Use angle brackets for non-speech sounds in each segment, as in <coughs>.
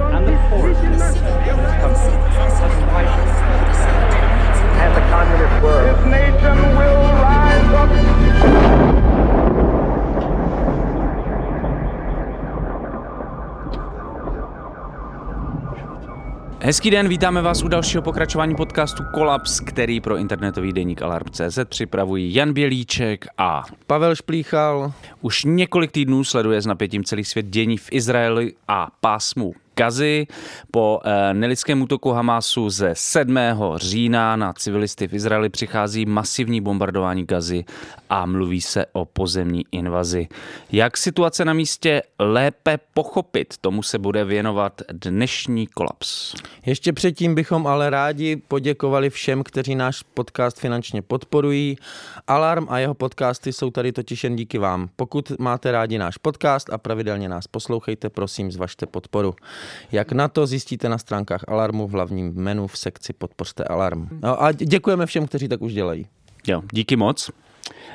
and the poorest 10% of this country has widened. And the communist word. This nation will rise up. Hezký den, vítáme vás u dalšího pokračování podcastu Kolaps, který pro internetový deník Alarm.cz připravují Jan Bělíček a Pavel Šplíchal. už několik týdnů sleduje s napětím celý svět dění v Izraeli a pásmu Gazy. Po eh, nelidském útoku Hamásu ze 7. října na civilisty v Izraeli přichází masivní bombardování Gazy a mluví se o pozemní invazi. Jak situace na místě lépe pochopit, tomu se bude věnovat dnešní kolaps. Ještě předtím bychom ale rádi poděkovali všem, kteří náš podcast finančně podporují. Alarm a jeho podcasty jsou tady totiž jen díky vám. Pokud máte rádi náš podcast a pravidelně nás poslouchejte, prosím zvažte podporu. Jak na to zjistíte na stránkách Alarmu v hlavním menu v sekci Podpořte Alarm. No a děkujeme všem, kteří tak už dělají. Jo, díky moc.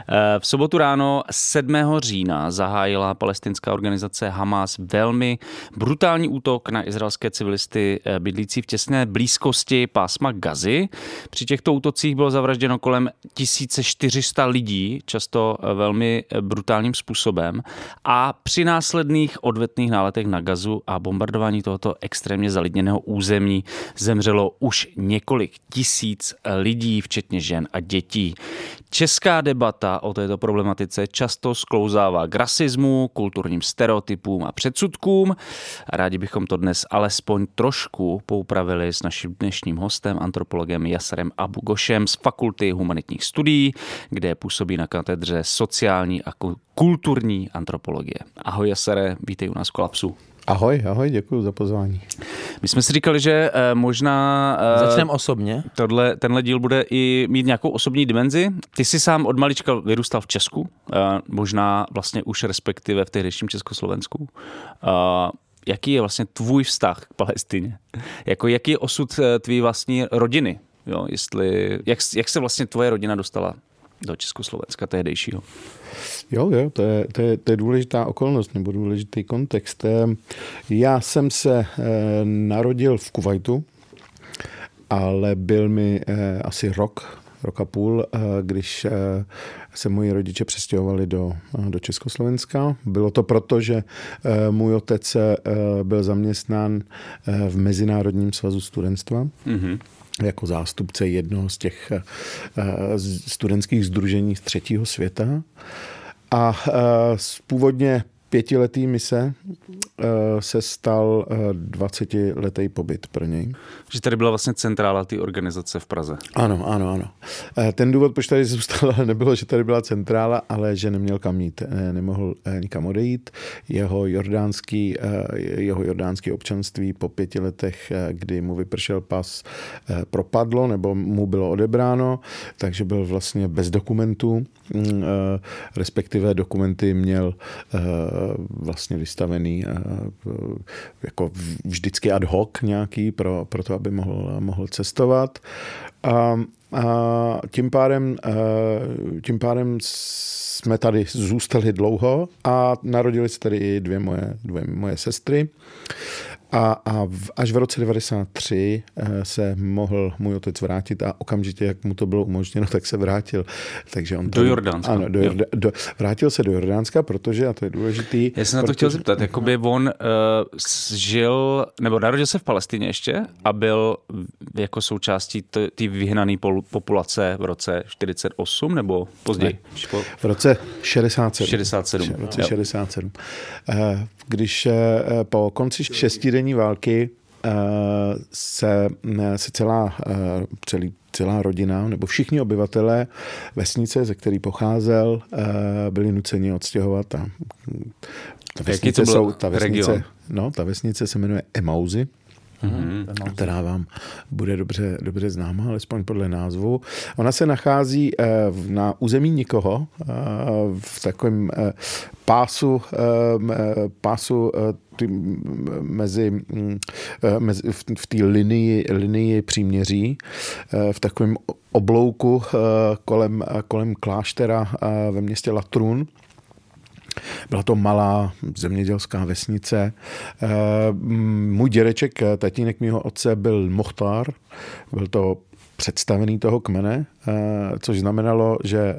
Eh, V sobotu ráno 7. října zahájila palestinská organizace Hamas velmi brutální útok na izraelské civilisty eh, bydlící v těsné blízkosti pásma Gazy. Při těchto útocích bylo zavražděno kolem 1400 lidí, často eh, velmi brutálním způsobem a při následných odvetných náletech na Gazu a bombardování tohoto extrémně zalidněného území zemřelo už několik tisíc lidí, včetně žen a dětí. Česká debata o této problematice často sklouzává k rasismu, kulturním stereotypům a předsudkům. Rádi bychom to dnes alespoň trošku poupravili s naším dnešním hostem, antropologem Jasarem Abu Gošem z Fakulty humanitních studií, kde působí na katedře sociální a ku- kulturní antropologie. Ahoj Jasare, vítej u nás v Kolapsu. Ahoj, ahoj, děkuji za pozvání. My jsme si říkali, že eh, možná eh, Začneme osobně. Tohle, tenhle díl bude i mít nějakou osobní dimenzi. Ty jsi sám od malička vyrůstal v Česku, eh, možná vlastně už respektive v tehdejším Československu. Jaký je vlastně tvůj vztah k Palestině? Jako jaký je osud tvý vlastní rodiny? Jo, jestli, jak, jak se vlastně tvoje rodina dostala do Československa tehdejšího? Jo, jo, to je, to, je, to je důležitá okolnost nebo důležitý kontext. Eh, Já jsem se eh, narodil v Kuwaitu, ale byl mi eh, asi rok, rok a půl, eh, když se moji rodiče přestěhovali do, do Československa. Bylo to proto, že můj otec byl zaměstnán v Mezinárodním svazu studentstva. Mm-hmm. Jako zástupce jednoho z těch eh, studentských združení z třetího světa. A eh, z původně pětiletý mise eh, se stal 20-letý pobyt pro něj. Že tady byla vlastně centrála té organizace v Praze. Ano, ano, ano. Eh, Ten důvod, proč tady zůstal, <laughs> nebylo, že tady byla centrála, ale že neměl kam jít, eh, nemohl eh, nikam odejít. Jeho jordánský, eh, jeho jordánský občanství po pěti letech, eh, kdy mu vypršel pas, eh, propadlo nebo mu bylo odebráno, takže byl vlastně bez dokumentů, mm, eh, respektive dokumenty měl eh, vlastně vystavený jako vždycky ad hoc nějaký pro, pro to, aby mohl, mohl cestovat. A, a tím pádem, tím pádem jsme tady zůstali dlouho a narodili se tady i dvě moje, dvě moje sestry. A, a v, až v roce 93 eh, se mohl můj otec vrátit a okamžitě, jak mu to bylo umožněno, <laughs> tak se vrátil. Takže on Do tady- Jordánska. Ano, do, Jo. Jorda, do, vrátil se do Jordánska, protože, a to je důležitý... Já jsem na to protože- chtěl zeptat, jakoby on uh, žil, nebo narodil se v Palestině ještě a byl jako součástí té vyhnané populace v roce 48 nebo později? Ne. V roce 67. 67, V roce jo. 67. Eh, Když eh, po konci šestidenní války eh, se, eh, se celá, celý, celá rodina, nebo všichni obyvatelé vesnice, ze který pocházel, byli nuceni odstěhovat. A ta Jaký to vesnice, byl jsou, ta vesnice, region? no, ta vesnice se jmenuje Emauzy. Mm-hmm. která vám bude dobře, dobře známa, alespoň podle názvu. Ona se nachází na území nikoho, v takovém pásu, pásu mezi, mezi v té linii, linii příměří, v takovém oblouku kolem, kolem kláštera ve městě Latrun. Byla to malá zemědělská vesnice. Můj dědeček, tatínek mého otce byl Mochtar, byl to představený toho kmene, což znamenalo, že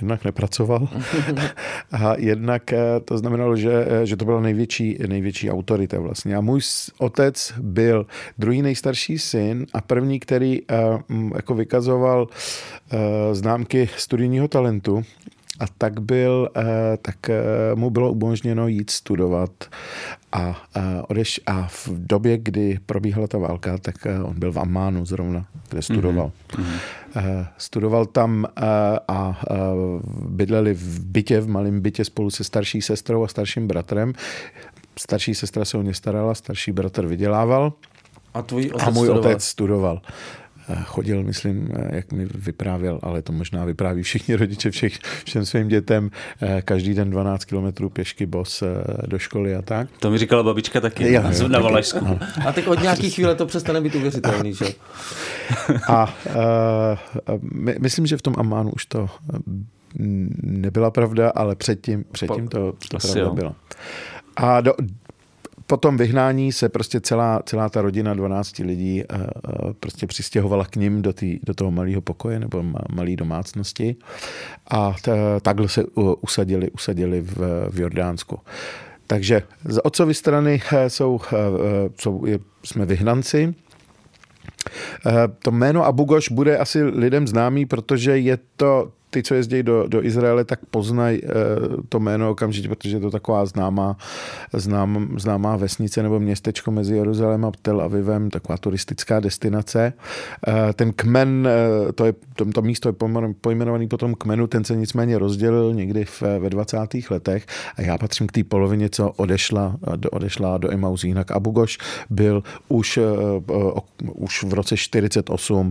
jednak nepracoval <laughs> a jednak to znamenalo, že, že to byla největší, největší autorita vlastně. A můj otec byl druhý nejstarší syn a první, který jako vykazoval známky studijního talentu a tak, byl, tak mu bylo umožněno jít studovat a, odeš, a v době, kdy probíhala ta válka, tak on byl v Ammánu zrovna, kde studoval. Mm-hmm. Studoval tam a bydleli v bytě, v malém bytě spolu se starší sestrou a starším bratrem. Starší sestra se o ně starala, starší bratr vydělával. A, tvůj otec a můj studoval. otec studoval chodil, myslím, jak mi vyprávěl, ale to možná vypráví všichni rodiče všech, všem svým dětem, každý den 12 kilometrů pěšky bos do školy a tak. To mi říkala babička taky jo, jo, na Valašsku. A teď od nějaký chvíle to přestane být uvěřitelný, že? A uh, my, myslím, že v tom Amánu už to nebyla pravda, ale předtím, předtím to, to pravda jo. byla. A do, po tom vyhnání se prostě celá, celá ta rodina 12 lidí prostě přistěhovala k ním do, tý, do toho malého pokoje nebo malé domácnosti a t, takhle se usadili, usadili v, v Jordánsku. Takže z otcovy strany jsou, jsou, jsme vyhnanci, to jméno Abu Goš bude asi lidem známý, protože je to ty, co jezdí do, do Izraele, tak poznají uh, to jméno okamžitě, protože je to taková známá, znám, známá vesnice nebo městečko mezi Jeruzalémem a Tel Avivem, taková turistická destinace. Uh, ten kmen, uh, to, je, to, to místo je pojmenovaný po tom kmenu, ten se nicméně rozdělil někdy v, ve 20. letech a já patřím k té polovině, co odešla do, odešla do Emaus. Jinak Abu Goš byl už, už v roce 48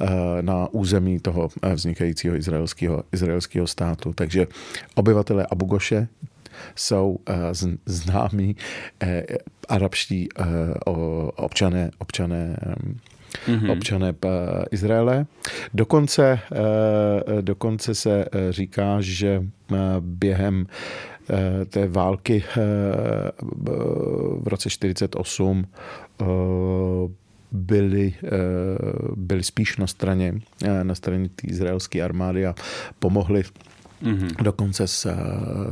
uh, na území toho vznikajícího izraelského izraelského, izraelského státu. Takže obyvatele Abu Goše jsou uh, známí uh, arabští uh, občané, občané mm-hmm. občané Izraele. Dokonce, dokonce se říká, že během té války v roce 48 byli, eh, byli spíš na straně, eh, na straně té izraelské armády a pomohli Mm-hmm. Dokonce s,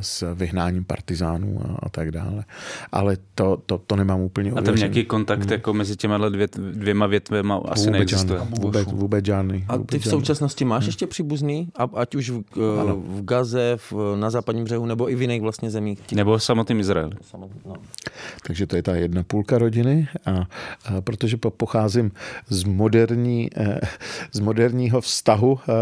s vyhnáním partizánů a, a tak dále. Ale to, to, to nemám úplně A tam nějaký kontakt mm. jako mezi těma dvě, dvěma větvema asi vůbec neexistuje? Žádný, vůbec, vůbec žádný. A ty v současnosti máš hmm. ještě příbuzný? A, ať už v, v Gaze, v, na západním břehu, nebo i v jiných vlastně zemích? Nebo v samotném Izraeli. No. Takže to je ta jedna půlka rodiny a, a protože pocházím z, moderní, eh, z moderního vztahu eh,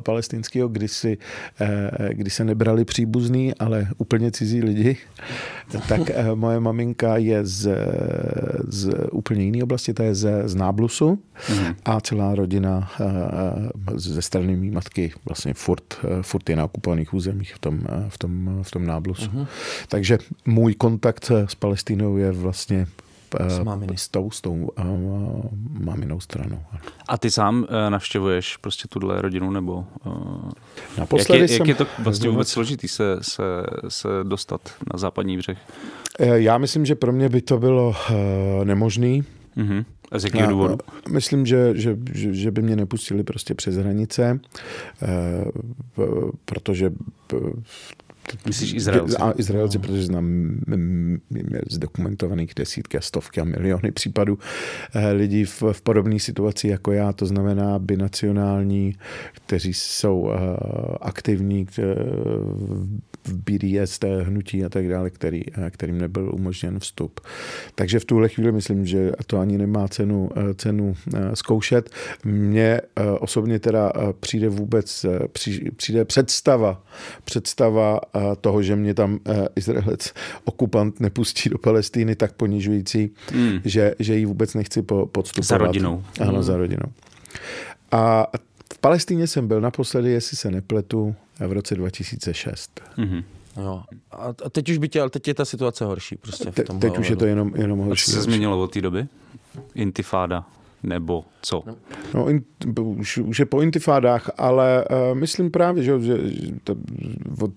palestinského, kdy si eh, kdy se nebrali příbuzní, ale úplně cizí lidi, <laughs> tak eh, moje maminka je z, z úplně jiné oblasti, ta je ze, z Náblusu mm. a celá rodina eh, ze strany mý matky vlastně furt, eh, furt je na okupovaných územích v tom, v tom, v tom Náblusu. Mm. Takže můj kontakt s Palestinou je vlastně s, s tou, s tou uh, maminou stranou. A ty sám uh, navštěvuješ prostě tuhle rodinu, nebo uh, Naposledy jak, je, jsem... jak je to vlastně vůbec složitý se, se, se dostat na západní břeh? Já myslím, že pro mě by to bylo uh, nemožný. Uh-huh. A z jakého důvodu? Myslím, že, že, že by mě nepustili prostě přes hranice, protože Myslíš Izraelci? A Izraelci, no. protože znám zdokumentovaných desítky a stovky a miliony případů eh, lidí v, v podobné situaci jako já, to znamená binacionální, kteří jsou uh, aktivní v BDS, té hnutí a tak dále, který, eh, kterým nebyl umožněn vstup. Takže v tuhle chvíli myslím, že to ani nemá cenu, cenu zkoušet. Mně osobně teda přijde vůbec přijde představa, představa toho, že mě tam Izraelec, okupant nepustí do Palestíny, tak ponižující, mm. že, že ji vůbec nechci po, podstupovat. Za rodinou. Ano, mm. za rodinou. A v Palestíně jsem byl naposledy, jestli se nepletu, v roce 2006. Mm-hmm. Jo. A teď už by tě, ale teď je ta situace horší. Prostě v Te, teď už je to jenom, jenom horší. A co se změnilo od té doby? Intifáda? Nebo co? No, in, už, už je po intifádách, ale uh, myslím právě, že, že, to, od,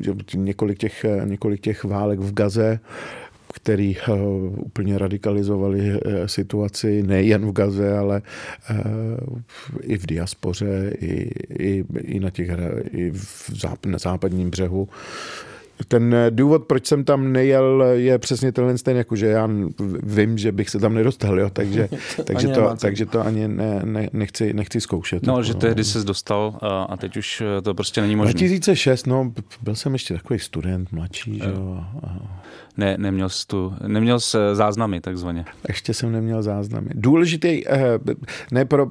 že několik, těch, několik těch válek v Gaze který uh, úplně radikalizovali uh, situaci nejen v Gaze, ale uh, i v diaspoře, i, i, i na těch i v záp, na západním břehu. Ten důvod, proč jsem tam nejel, je přesně tenhle ten, jako že já vím, že bych se tam nedostal, jo, takže, <laughs> takže, to, takže to ani ne, ne, nechci, nechci zkoušet. No, že tehdy se dostal a teď už to prostě není možné. 2006, no, byl jsem ještě takový student, mladší, že jo. Ne, neměl jsi tu, neměl jsi záznamy takzvaně. Ještě jsem neměl záznamy. Důležitý, ne pro,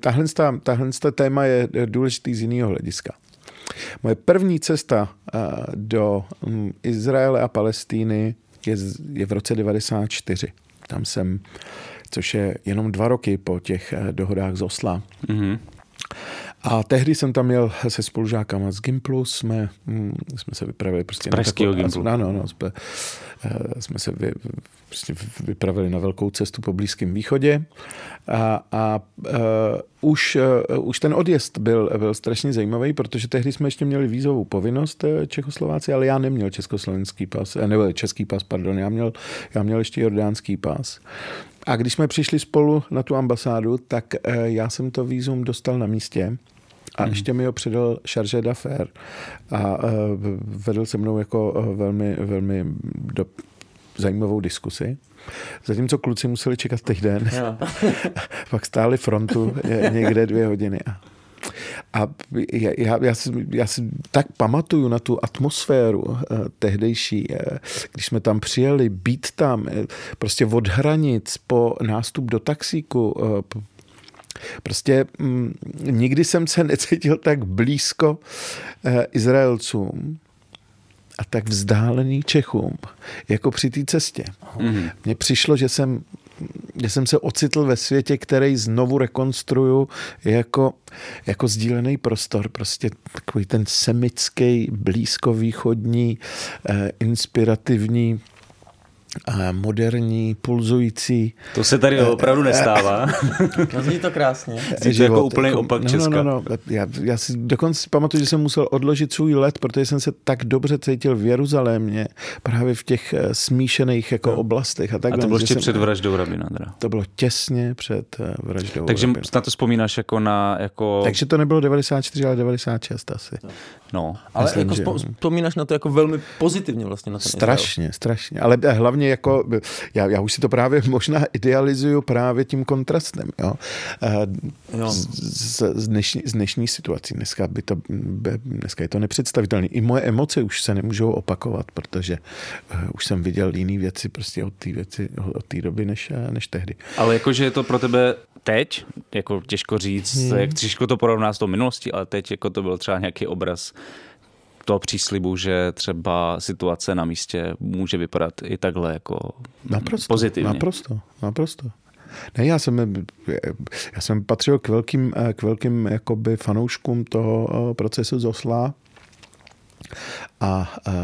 tahle, tahle téma je důležitý z jiného hlediska. Moje první cesta do mm, Izraele a Palestíny je, je v roce 94. Tam jsem, což je jenom dva roky po těch dohodách z Osla. Mm-hmm. A tehdy jsem tam měl se spolužákama z Gimplu, jsme, mm, jsme se vypravili prostě... Z pražského Gimplu. Ano, no, jsme, eh, jsme se vy, prostě vypravili na velkou cestu po Blízkém východě a, a uh, už, uh, už ten odjezd byl, byl strašně zajímavý, protože tehdy jsme ještě měli vízovou povinnost Čechoslováci, ale já neměl československý pas, nebo český pas, pardon, já měl, já měl ještě jordánský pas. A když jsme přišli spolu na tu ambasádu, tak já jsem to vízum dostal na místě a hmm. ještě mi ho předal Charge d'affaires a vedl se mnou jako velmi, velmi do, zajímavou diskusi. Zatímco kluci museli čekat týden, <laughs> pak stáli frontu někde dvě hodiny. A, a já, já, já, si, já si tak pamatuju na tu atmosféru uh, tehdejší, uh, když jsme tam přijeli, být tam, uh, prostě od hranic po nástup do taxíku, uh, Prostě mm, nikdy jsem se necítil tak blízko eh, Izraelcům a tak vzdálený Čechům, jako při té cestě. Mm-hmm. Mně přišlo, že jsem, že jsem se ocitl ve světě, který znovu rekonstruju jako, jako sdílený prostor. Prostě takový ten semický, blízkovýchodní, eh, inspirativní moderní, pulzující. To se tady opravdu nestává. no, zní to krásně. <laughs> Zní to jako úplný opak no, Česka. No, no, no. Já, já si dokonce pamatuju, že jsem musel odložit svůj let, protože jsem se tak dobře cítil v Jeruzalémě, právě v těch eh, smíšených jako no. oblastech. A, tak a to bylo ještě před vraždou rabina. To bylo těsně před eh, vraždou Takže rabina. na to vzpomínáš jako na... Jako... Takže to nebylo 94, ale 96 asi. No. Ale Myslím, jako že... vzpomínáš na to jako velmi pozitivně vlastně. Na ten strašně, Izrael. strašně. Ale hlavně hlavně jako, já, já už si to právě <laughs> možná idealizuju právě tím kontrastem, jo. jo. Z, z, z, dnešní, z dnešní situací. Dneska, by to, by, dneska je to nepředstavitelné. I moje emoce už se nemůžou opakovat, protože uh, už jsem viděl jiné věci prostě od té věci, od té doby, než, než tehdy. Ale jakože je to pro tebe teď, jako těžko říct, hmm. jak těžko to porovná s tou minulostí, ale teď jako to byl třeba nějaký obraz toho příslibu, že třeba situace na místě může vypadat i takhle jako naprosto, pozitivně. Naprosto, naprosto. Ne, já jsem, já jsem patřil k velkým, k velkým jakoby fanouškům toho eh, procesu z Osla a uh,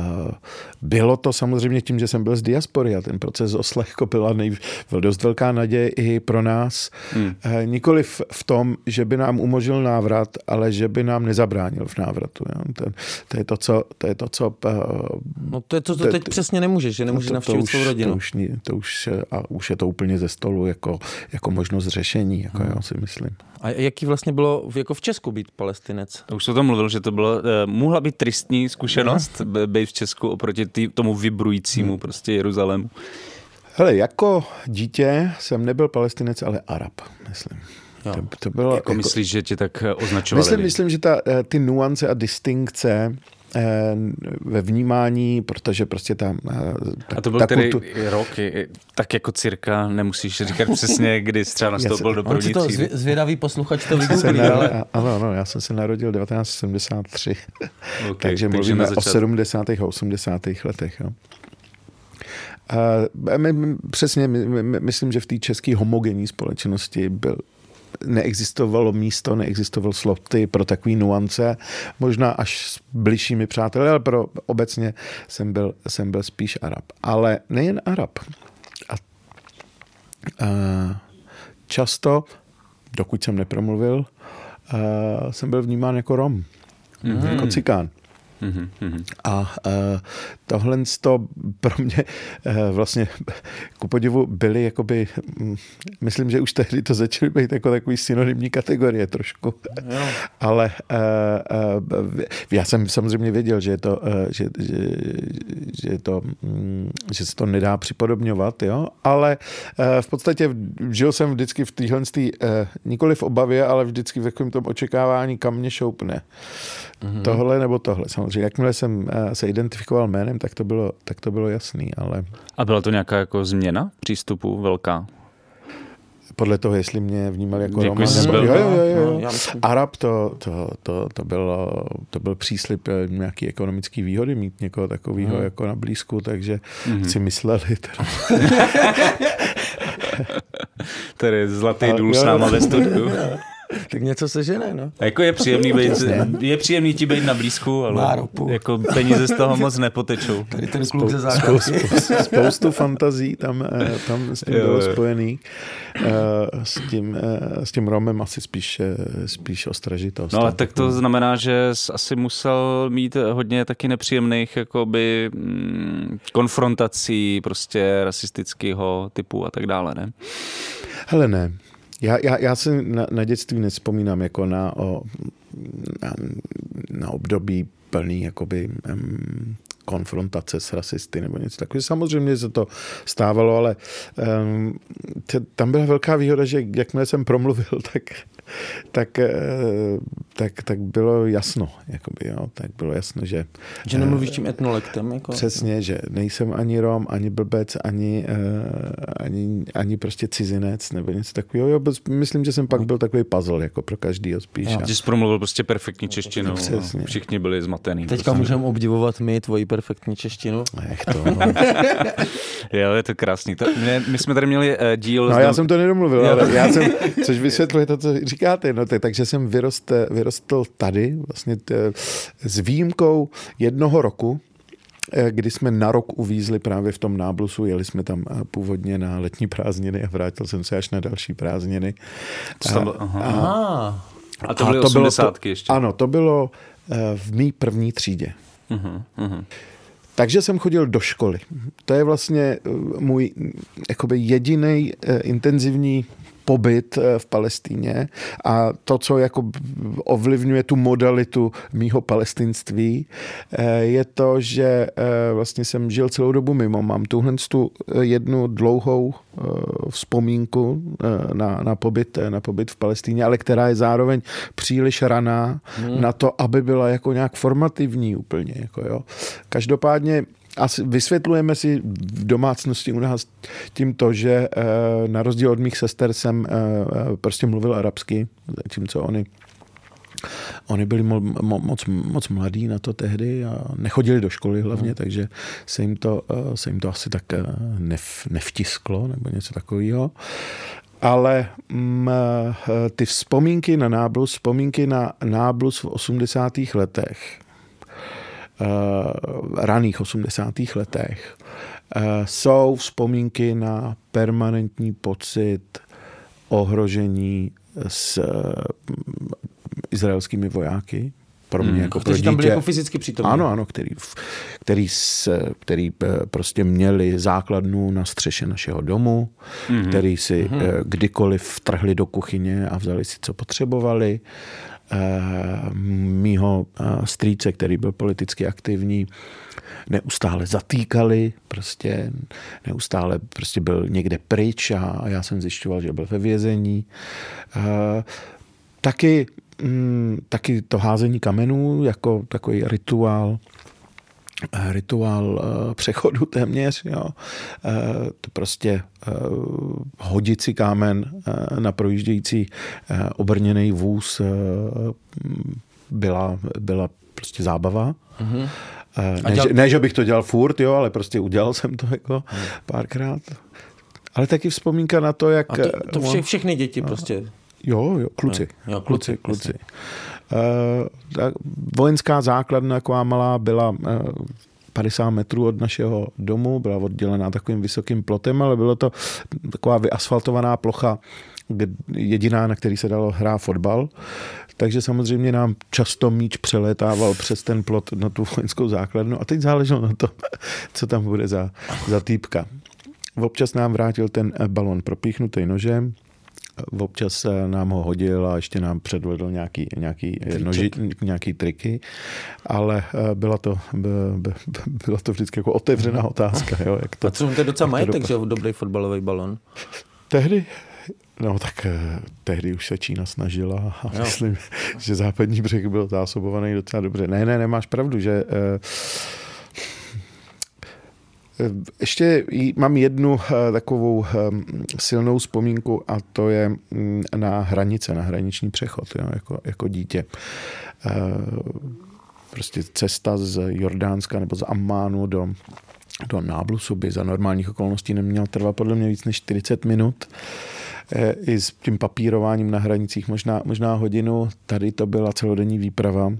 bylo to samozřejmě tím, že jsem byl z diaspory a ten proces Oslechko byla nej, byl dost velká naděje i pro nás. Hmm. Uh, nikoli v, v tom, že by nám umožnil návrat, ale že by nám nezabránil v návratu. Jo. To je to, co... To je to, co uh, no to je to, co teď te, přesně nemůžeš, že nemůžeš no navštívit svou rodinu. To už, to už, a už je to úplně ze stolu jako, jako možnost řešení, jako hmm. já si myslím. A jaký vlastně bylo jako v Česku být palestinec? Už se o tom mluvil, že to bylo, uh, mohla být tristní zkušenost no. být v Česku oproti tý, tomu vibrujícímu hmm. prostě Jeruzalému. Hele, jako dítě jsem nebyl palestinec, ale Arab, myslím. Jo. To, to bylo, jako, jako myslíš, že tě tak označovali? Myslím, myslím že ta, eh, ty nuance a distinkce ve vnímání, protože prostě tam... Ta, a to byl ta tedy kultu... rok, tak jako cirka, nemusíš říkat přesně, kdy třeba nastoupil do první to třídy. Zvědavý posluchač to vygooglí, ale... Ano, ano, já jsem se narodil 1973, okay, <laughs> takže mluvíme o 70. a 80. letech. Jo. Uh, my, přesně, my, my, myslím, že v té české homogenní společnosti byl neexistovalo místo, neexistoval sloty pro takové nuance, možná až s bližšími přáteli, ale pro obecně jsem byl, jsem byl spíš Arab. Ale nejen Arab. A, a často, dokud jsem nepromluvil, a, jsem byl vnímán jako Rom, mm-hmm. jako cikán. Mm-hmm. A uh, tohle to pro mě uh, vlastně ku podivu byly jakoby, um, myslím, že už tehdy to začaly být jako takový synonymní kategorie trošku. Jo. <laughs> Ale uh, uh, já jsem samozřejmě věděl, že je to, uh, že, že, že, je to, um, že se to nedá připodobňovat, jo? ale uh, v podstatě žil jsem vždycky v téhle, uh, nikoli v obavě, ale vždycky v takovém tom očekávání, kam mě šoupne. Mm-hmm. Tohle nebo tohle. Samozřejmě, jakmile jsem eh, se identifikoval jménem, tak to bylo, tak to bylo jasný, ale... A byla to nějaká jako změna přístupu velká? Podle toho, jestli mě vnímal jako Roma. Nebo... Jo, jo, jo, jo. No, Arab to, to, to, to, bylo, to byl příslip eh, nějaký ekonomický výhody mít někoho takového hmm. jako na blízku, takže hmm. si mysleli. Teda. <laughs> Tady zlatý důl s náma ve studiu. <laughs> <laughs> tak něco se žene, no. A jako je příjemný, být, je příjemný ti být na blízku, ale jako peníze z toho moc nepotečou. Tady ten kluk ze základky. Spoustu, spoustu fantazí tam, eh, tam s tím bylo spojený. Eh, s tím, eh, s tím Romem asi spíš, spíš ostražitost. No ale tak to znamená, že jsi asi musel mít hodně taky nepříjemných jakoby, mm, konfrontací prostě rasistického typu a tak dále, ne? Hele ne, já, já, já si na, na dětství nespomínám jako na, o, na, na období plný jakoby um, konfrontace s rasisty nebo něco takového. Samozřejmě se to stávalo, ale um, t, tam byla velká výhoda, že jakmile jsem promluvil, <laughs> tak tak, eh, tak, tak bylo jasno, jakoby, jo, tak bylo jasno, že... Že nemluvíš tím etnolektem? Jako? Přesně, že nejsem ani Rom, ani blbec, ani, eh, ani, ani prostě cizinec, nebo něco takového. Jo, myslím, že jsem pak byl takový puzzle, jako pro každýho spíš. Ty jsi promluvil prostě perfektní češtinu. Přesně. Všichni byli zmatený. Teďka prostě. můžeme obdivovat my tvoji perfektní češtinu. Ech to. <laughs> jo, je to krásný. To, my, my jsme tady měli uh, díl... No, já jsem to nedomluvil, ale já jsem, což vysvětluje to, co říkáte, no tak, takže jsem vyrost, vyrostl tady, vlastně t, s výjimkou jednoho roku, eh, kdy jsme na rok uvízli právě v tom náblusu, jeli jsme tam eh, původně na letní prázdniny a vrátil jsem se až na další prázdniny. To tam, aha. A, a to byly a to bylo to, ještě. Ano, to bylo eh, v mý první třídě. Uh-huh, uh-huh. Takže jsem chodil do školy. To je vlastně můj jakoby jediný intenzivní pobyt eh, v Palestíně a to, co jako ovlivňuje tu modalitu mýho palestinství, eh, je to, že eh, vlastně jsem žil celou dobu mimo. Mám tuhle tu jednu dlouhou vzpomínku na, na, pobyt, na pobyt v Palestíně, ale která je zároveň příliš raná hmm. na to, aby byla jako nějak formativní úplně. Jako jo. Každopádně a vysvětlujeme si v domácnosti u nás tím to, že eh, na rozdíl od mých sester jsem eh, eh, prostě mluvil arabsky, zatímco oni Oni byli mo, mo, moc, moc mladí na to tehdy a nechodili do školy hlavně, hmm. takže se jim to, se jim to asi tak nev, nevtisklo nebo něco takového. Ale m, mm, ty vzpomínky na náblus, vzpomínky na náblus v 80. letech, raných 80. letech eh, jsou vzpomínky na permanentní pocit ohrožení s eh, izraelskými vojáky, pro mě hmm. jako pro dítě. tam byli jako fyzicky přítomní. Ano, ano, který, který, se, který prostě měli základnu na střeše našeho domu, hmm. který si hmm. kdykoliv vtrhli do kuchyně a vzali si, co potřebovali. Eh, mýho eh, strýce, který byl politicky aktivní, neustále zatýkali, prostě neustále prostě byl někde pryč a já jsem zjišťoval, že byl ve vězení. Eh, taky mm, taky to házení kamenů jako takový rituál rituál uh, přechodu téměř. Jo. Uh, to prostě uh, hodit si kámen na projíždějící obrněný vůz uh, byla, byla prostě zábava. Mm-hmm. Ne, děl... že, ne, že bych to dělal furt, jo, ale prostě udělal jsem to jako mm. párkrát. Ale taky vzpomínka na to, jak... A to, to vše, všechny děti prostě Jo, jo, kluci. Jo, jo kluci, kluci. kluci. Uh, vojenská základna taková malá byla uh, 50 metrů od našeho domu, byla oddělená takovým vysokým plotem, ale bylo to taková vyasfaltovaná plocha, jediná, na který se dalo hrát fotbal. Takže samozřejmě nám často míč přelétával přes ten plot na tu vojenskou základnu a teď záleželo na to, <laughs> co tam bude za, za týpka. Občas nám vrátil ten balon propíchnutý nožem, občas nám ho hodil a ještě nám předvedl nějaký, nějaký, noži, nějaký triky, ale eh, byla to, byla to vždycky jako otevřená otázka. Jo, jak to, a co to je docela majetek, že dobrý fotbalový balon? Tehdy, No tak eh, tehdy už se Čína snažila a jo. myslím, že západní břeh byl zásobovaný docela dobře. Ne, ne, nemáš pravdu, že eh, ještě mám jednu eh, takovou eh, silnou vzpomínku a to je mm, na hranice, na hraniční přechod, jo, jako, jako dítě. Eh, prostě cesta z Jordánska nebo z Ammánu do, do Náblusu by za normálních okolností neměla trvat podle mě víc než 40 minut i s tím papírováním na hranicích možná, možná hodinu. Tady to byla celodenní výprava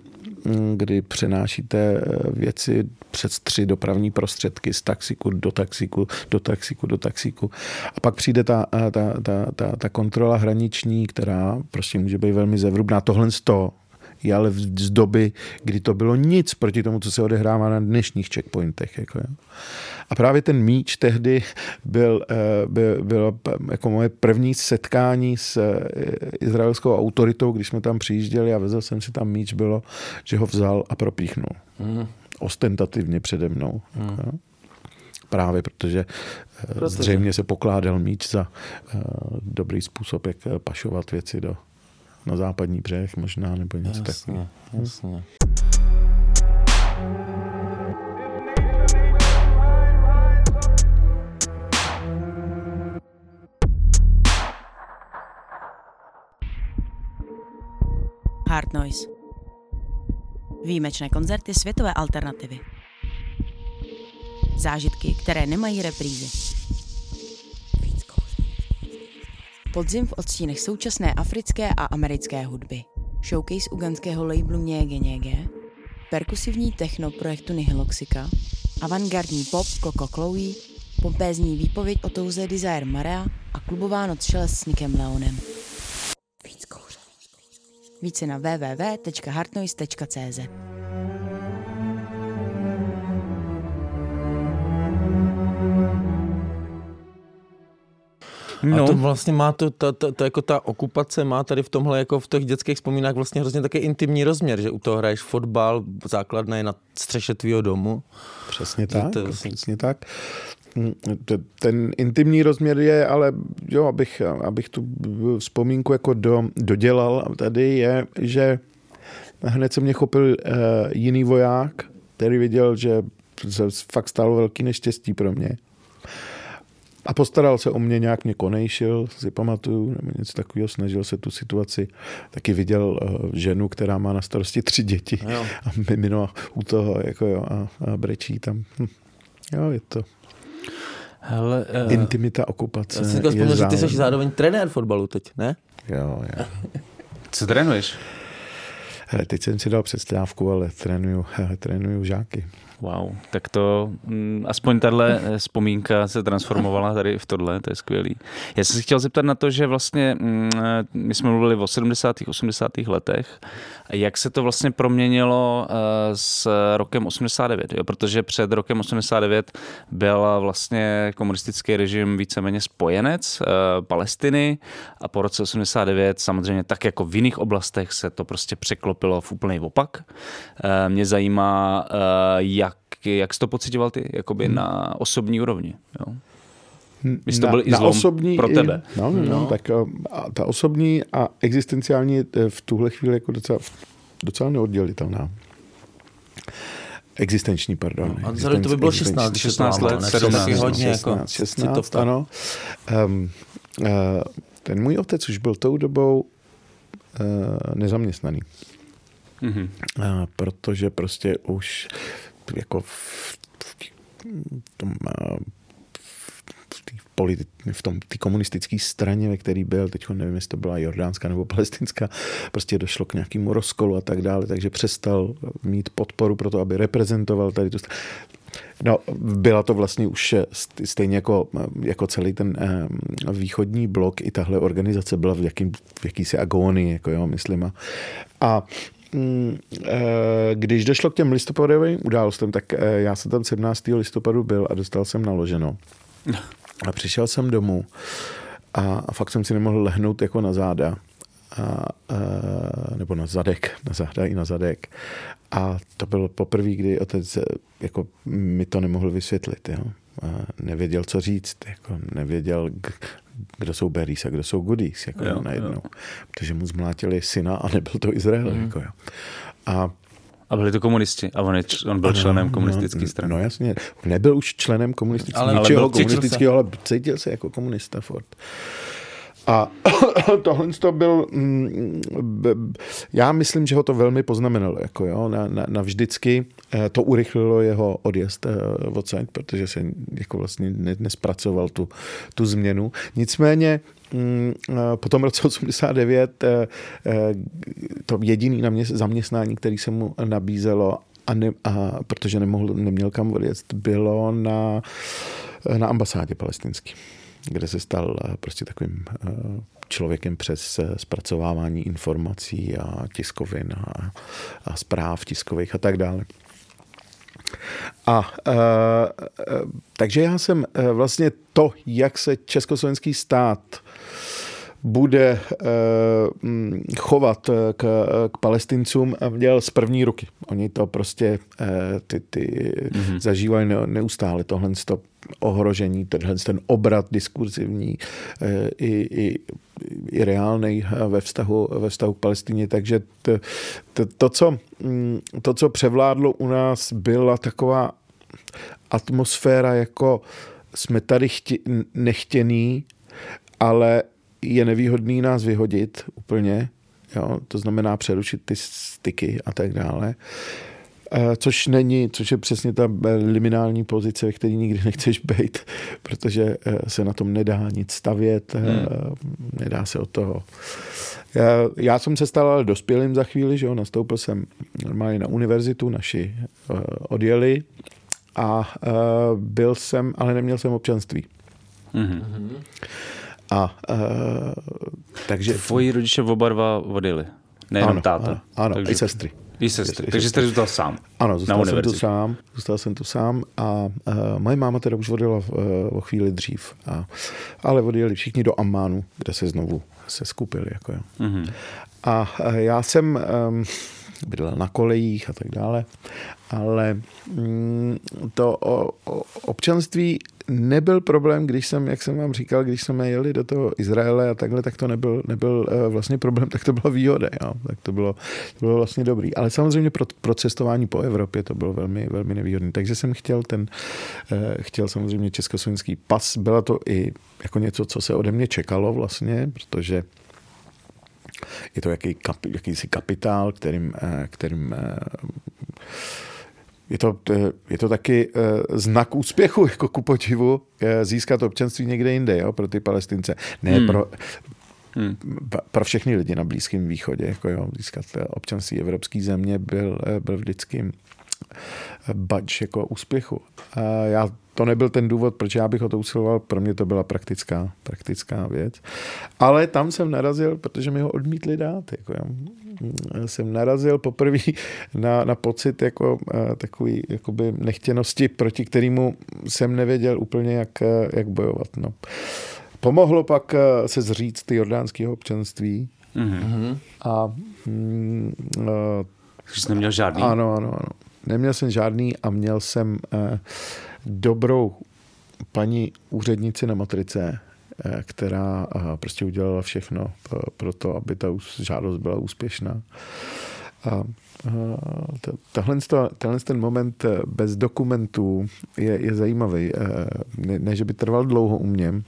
kdy přenášíte eh, věci přes tři dopravní prostředky z taxiku do taxiku, do taxiku, do taxiku. A pak přijde ta, eh, ta, ta, ta, ta kontrola hraniční, která prostě může být velmi zevrubná. Tohle z toho je ale z doby, kdy to bylo nic proti tomu, co se odehrává na dnešních checkpointech. Jako, jo. A právě ten míč tehdy byl, eh, byl, byl jako moje první setkání s eh, izraelskou autoritou, když jsme tam přijížděli a vezl jsem si tam míč, bylo, že ho vzal a propíchnul. Mm. Ostentativně přede mnou. Mm. Jako, právě protože, eh, protože zřejmě se pokládal míč za dobrý způsob, jak pašovat věci do, na západní břeh možná, nebo něco takového. Jasně. Hard Noise. Výjimečné koncerty světové alternativy. Zážitky, které nemají reprízy. Podzim v odstínech současné africké a americké hudby. Showcase uganského labelu Něge Něge, perkusivní techno projektu Nihiloxika, avantgardní pop Coco Chloe, pompézní výpověď o touze Desire Marea a klubová noc s Nikem Leonem. Více na www.hardnoise.cz No. A to vlastně má to, ta, ta, ta, jako ta okupace má tady v tomhle, jako v těch dětských vzpomínkách vlastně hrozně taky intimní rozměr, že u toho hraješ fotbal, základna je na střeše tvýho domu. Přesně tak, to, přesně tak. Ten intimní rozměr je, ale jo, abych, abych tu vzpomínku jako do, dodělal tady je, že hned se mě chopil uh, jiný voják, který viděl, že se fakt stalo velký neštěstí pro mě. A postaral se o mě, nějak mě konejšil, si pamatuju, nebo něco takového, snažil se tu situaci. Taky viděl uh, ženu, která má na starosti tři děti jo. a mimino u toho jako jo, a, a brečí tam. Hm. Jo, je to Hele, uh, Intimita okupace. Já si vzpomněl, že ty jsi zároveň trenér fotbalu teď, ne? Jo, jo. <laughs> Co trénuješ? Hele, teď jsem si dal přestávku, ale trénuju, <laughs> trénuju žáky. Wow, tak to mm, aspoň tahle eh, vzpomínka se transformovala tady v tohle, to je skvělý. Já jsem si chtěl zeptat na to, že vlastně mm, eh, my jsme mluvili o 70. 80. letech, jak se to vlastně proměnilo eh, s rokem 89, jo? protože před rokem 89 byl vlastně komunistický režim víceméně spojenec Palestiny a po roce 89 samozřejmě tak jako v jiných oblastech se to prostě překlopilo v úplný opak. Mě zajímá, jak jak, jak jsi to pocitoval ty, jakoby hmm. na osobní úrovni? Jo? Když to byl i zlom osobní, pro tebe. I, no, no, no. tak a ta osobní a existenciální je v tuhle chvíli jako docela, docela neoddělitelná. Existenční, pardon. No, a to by bylo 16, 16 let, 17, hodně 16, jako 16, ano. Um, uh, ten můj otec už byl tou dobou uh, nezaměstnaný. Mm-hmm. Uh, protože prostě už jako v, v tom uh, politi- v tom té komunistické straně, ve který byl, teď nevím, jestli to byla jordánská nebo <laughs> palestinská, prostě došlo k nějakému rozkolu a tak dále, takže přestal mít podporu pro to, aby reprezentoval tady tu No, byla to vlastně už stejně jako, jako celý ten eh, východní blok, i tahle organizace byla v, jakým, v jakýsi agónii, jako jo, myslím. A, eh, když došlo k těm listopadovým událostem, tak eh, já jsem tam 17. listopadu byl a dostal jsem naloženo. A přišel jsem domů a, a fakt jsem si nemohl lehnout jako na záda. A, a, nebo na zadek, na záda i na zadek. A to bylo poprvé, kdy otec jako, mi to nemohl vysvětlit. Jo. Nevěděl, co říct. Jako, nevěděl, kdo jsou Berries a kdo jsou Goodies. Jako, jo, najednou. Jo. Protože mu zmlátili syna a nebyl to Izrael. Mm. Jako, jo. A a byli to komunisti a on, je, on byl ano, členem komunistické no, strany. No jasně, nebyl už členem komunistického, ale, ale komunistického, ale cítil se jako komunista Ford. A <laughs> tohle to byl, mm, já myslím, že ho to velmi poznamenalo, jako jo, na, na, na vždycky eh, to urychlilo jeho odjezd eh, odsaď, protože se jako vlastně nespracoval tu, tu změnu. Nicméně mm, eh, po tom roce 89 to jediný zaměstnání, který se mu nabízelo, a, ne, a protože nemohl, neměl kam odjet, bylo na, na ambasádě palestinský kde se stal eh, prostě takovým eh, člověkem přes eh, zpracovávání informací a tiskovin a, a zpráv tiskových a tak dále. A e, takže já jsem e, vlastně to, jak se československý stát bude e, chovat k, k palestincům, měl z první ruky. Oni to prostě e, ty, ty mm-hmm. zažívají neustále tohle ohrožení, tenhle ten obrat diskurzivní eh, i, i, i reálný ve vztahu, ve vztahu k Palestině. Takže to, to, to, co, mm, to, co převládlo u nás, byla taková atmosféra, jako jsme tady chtě, nechtěný, ale je nevýhodný nás vyhodit úplně, jo? to znamená přerušit ty styky a tak dále. Eh, což není, což je přesně ta eh, liminální pozice, ve které nikdy nechceš být, protože eh, se na tom nedá nic stavět, hmm. nedá se od toho. Já, já jsem se stal ale dospělým za chvíli, že jo, nastoupil jsem normálně na univerzitu, naši odjeli a byl jsem, ale neměl jsem občanství. Hmm. A takže... Tvoji rodiče oba dva odjeli, nejenom ano, táta. Ano, ano takže... i sestry. I sestry. Takže jste zůstal sám. Ano, zůstal jsem tu sám. Zůstal jsem tu sám a uh, moje máma teda už odjela uh, o chvíli dřív. A, ale odjeli všichni do Ammánu, kde se znovu se skupili. Jako, jo. Mm-hmm. A uh, já jsem um, bydlel na kolejích a tak dále, ale um, to o, o občanství nebyl problém, když jsem, jak jsem vám říkal, když jsme jeli do toho Izraele a takhle, tak to nebyl, nebyl uh, vlastně problém, <laughs> tak to byla výhoda, jo? tak to bylo, to bylo vlastně dobrý. Ale samozřejmě pro, pro cestování po Evropě to bylo velmi, velmi nevýhodné. Takže jsem chtěl ten, uh, chtěl samozřejmě československý pas. Byla to i jako něco, co se ode mě čekalo vlastně, protože je to jaký, jakýsi kapitál, kterým, eh, kterým je to, je to taky eh, znak úspěchu, <laughs> jako ku podivu, eh, získat občanství někde jinde, jo, pro ty palestince. Ne hmm. pro, hmm. pro všechny lidi na Blízkém východě, jako jo, získat eh, občanství evropské země byl, byl vždycky bač jako úspěchu. A já to nebyl ten důvod, proč já bych o to usiloval, pro mě to byla praktická, praktická věc. Ale tam jsem narazil, protože mi ho odmítli dát. Jako já jsem narazil poprvé <laughs> na, na pocit jako uh, takový jakoby nechtěnosti, proti kterému jsem nevěděl úplně, jak, jak bojovat. No. Pomohlo pak uh, se zříct ty jordánského občanství. Mm-hmm. A mm, uh, jsi neměl žádný? Ano, ano, ano. Neměl jsem žádný a měl jsem uh, dobrou paní úřednici na matrice, eh, která eh, prostě udělala všechno pro to, aby ta žádost byla úspěšná. A Tahle, tenhle ten moment bez dokumentů je, je zajímavý. Ne, ne, že by trval dlouho u mě,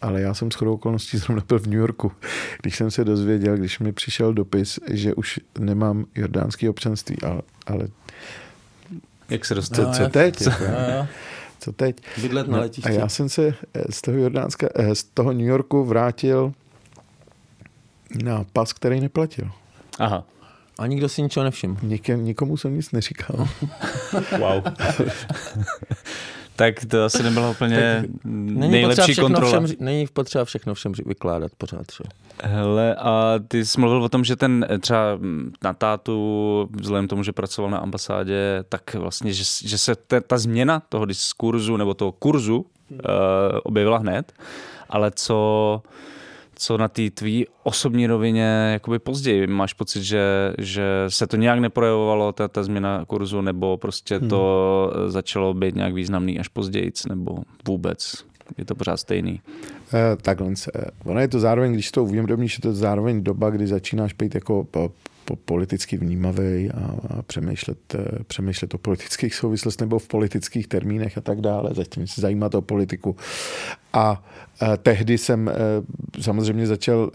ale já jsem shodou okolností zrovna byl v New Yorku, když jsem se dozvěděl, když mi přišel dopis, že už nemám jordánský občanství, ale, ale jak se dostat? Co, co teď? Co, co teď? Bydlet na letišti. A já jsem se z toho Jordánska, z toho New Yorku vrátil na pas, který neplatil. Aha. A nikdo si ničeho nevšiml. Nikem, nikomu jsem nic neříkal. <laughs> wow. <laughs> tak to asi nebyla úplně tak není nejlepší kontrola. Všem, není potřeba všechno všem vykládat pořád. Že? Hele, a ty jsi mluvil o tom, že ten eh, třeba mm, na tátu, vzhledem tomu, že pracoval na ambasádě, tak vlastně, že, že se ta, ta změna toho diskurzu nebo toho kurzu uh, objevila hned, ale co co na té tvý osobní rovině jakoby později? Máš pocit, že, že se to nějak neprojevovalo, ta, ta změna kurzu, nebo prostě hmm. to začalo být nějak významný až později, nebo vůbec? Je to pořád stejný? Eh, takhle. Ono je to zároveň, když to uvědomíš, je to zároveň doba, kdy začínáš být jako politicky vnímavý a, a přemýšlet, eh, přemýšlet o politických souvislostech nebo v politických termínech a tak dále. Zatím se zajímat o politiku. A eh, tehdy jsem eh, samozřejmě začal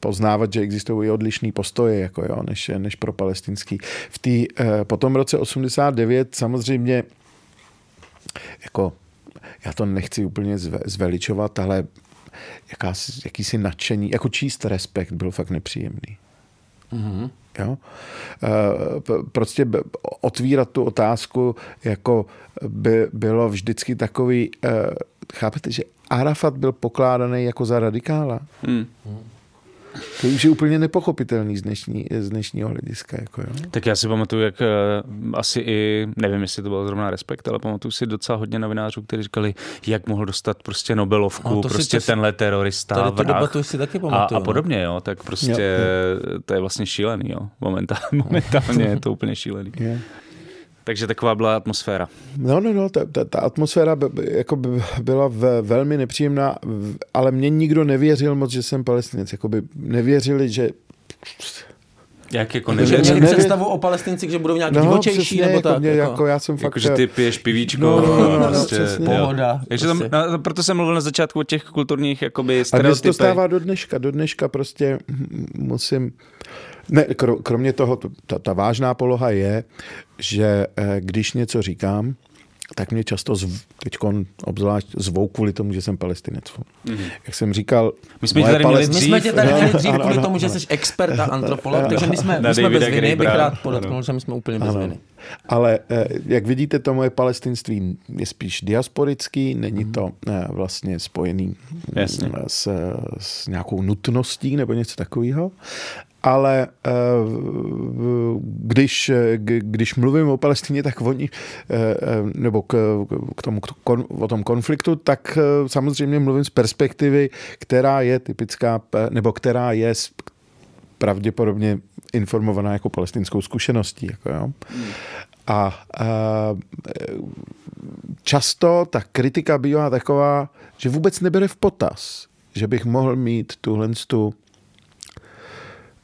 poznávat, že existují i odlišné postoje jako jo, než, než pro palestinský. V tý, po tom roce 89 samozřejmě jako já to nechci úplně zveličovat, ale jakási, jakýsi nadšení, jako číst respekt byl fakt nepříjemný. Mm-hmm. Jo? Eh, prostě otvírat tu otázku jako by bylo vždycky takový, eh, chápete, že Arafat byl pokládaný jako za radikála. Mm. To už je úplně nepochopitelný z, dnešní, z dnešního hlediska. Jako jo. Tak já si pamatuju, jak uh, asi i, nevím, jestli to byl zrovna respekt, ale pamatuju si docela hodně novinářů, kteří říkali, jak mohl dostat prostě Nobelovku, no, prostě si, tenhle terorista, tady tu debatu si taky pamatuju. A, a no. podobně, jo, tak prostě jo. to je vlastně šílený, jo, momentálně, <laughs> momentálně je to úplně šílený. Yeah. Takže taková byla atmosféra. No, no, no, ta, ta, ta atmosféra by, jako by byla v, velmi nepříjemná, ale mě nikdo nevěřil moc, že jsem palestinec. Jako by nevěřili, že jak jako nevěřili? Měli nevě... představu o palestincích, že budou nějak no, divočejší, přesně, nebo jako tak? Mě, jako, jako, já jsem fakt... Jako, že ty piješ pivíčko. No, no, no, no, prostě, přesně. Pohoda. Takže tam, no, proto jsem mluvil na začátku o těch kulturních jakoby, stereotypech. A to stává do dneška. Do dneška prostě musím ne, kromě toho, ta, ta vážná poloha je, že eh, když něco říkám, tak mě často zv, teď obzvlášť zvou kvůli tomu, že jsem palestinec. Mm-hmm. Jak jsem říkal... My jsme, tě tady, měli dřív, my jsme tě tady měli dřív kvůli tomu, že jsi expert a antropolog, takže my jsme, my jsme bez viny, bych rád podotknul, že my jsme úplně bez viny. Ale eh, jak vidíte, to moje palestinství je spíš diasporický, není to eh, vlastně spojený Jasně. s, s nějakou nutností nebo něco takového ale eh, když, když mluvím o Palestině, tak oni, eh, eh, nebo k, k tomu, o tom konfliktu, tak samozřejmě mluvím z perspektivy, která je typická, nebo která je pravděpodobně informovaná jako palestinskou zkušeností. Jako jo. A, a často ta kritika bývá taková, že vůbec nebere v potaz, že bych mohl mít tuhle tu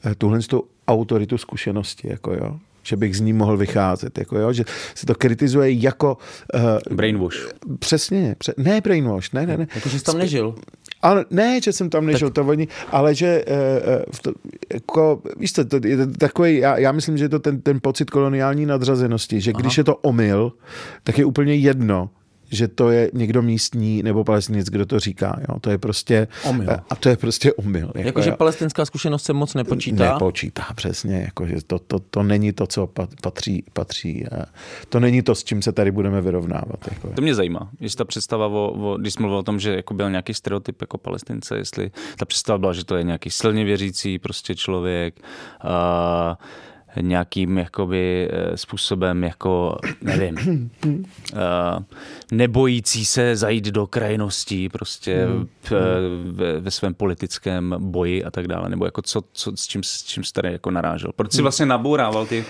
Eh, tuhle tu autoritu zkušenosti, jako jo že bych z ní mohl vycházet, jako jo, že se to kritizuje jako... Uh, brainwash. Přesně, pře- ne brainwash, ne, ne, ne. Jako, že jsi tam nežil. Ale ne, že jsem tam nežil, tak... to oni, ale že uh, to, jako, víš co, to je takový, já, já myslím, že je to ten, ten pocit koloniální nadřazenosti, že Aha. když je to omyl, tak je úplně jedno, že to je někdo místní nebo palestinec, kdo to říká. Jo? To je prostě omyl. A to je prostě omyl. Jako, Jakože palestinská zkušenost se moc nepočítá? Nepočítá, přesně. Jako, že to, to, to není to, co patří, patří. To není to, s čím se tady budeme vyrovnávat. Jako. To mě zajímá. Jestli ta představa, o, o, když jsme mluvil o tom, že jako byl nějaký stereotyp jako palestince, jestli ta představa byla, že to je nějaký silně věřící prostě člověk, uh, nějakým jakoby eh, způsobem jako, nevím, eh, nebojící se zajít do krajností prostě hmm. ve, ve svém politickém boji a tak dále, nebo jako co, co s čím, s čím tady jako narážel. Proč jsi hmm. vlastně nabourával ty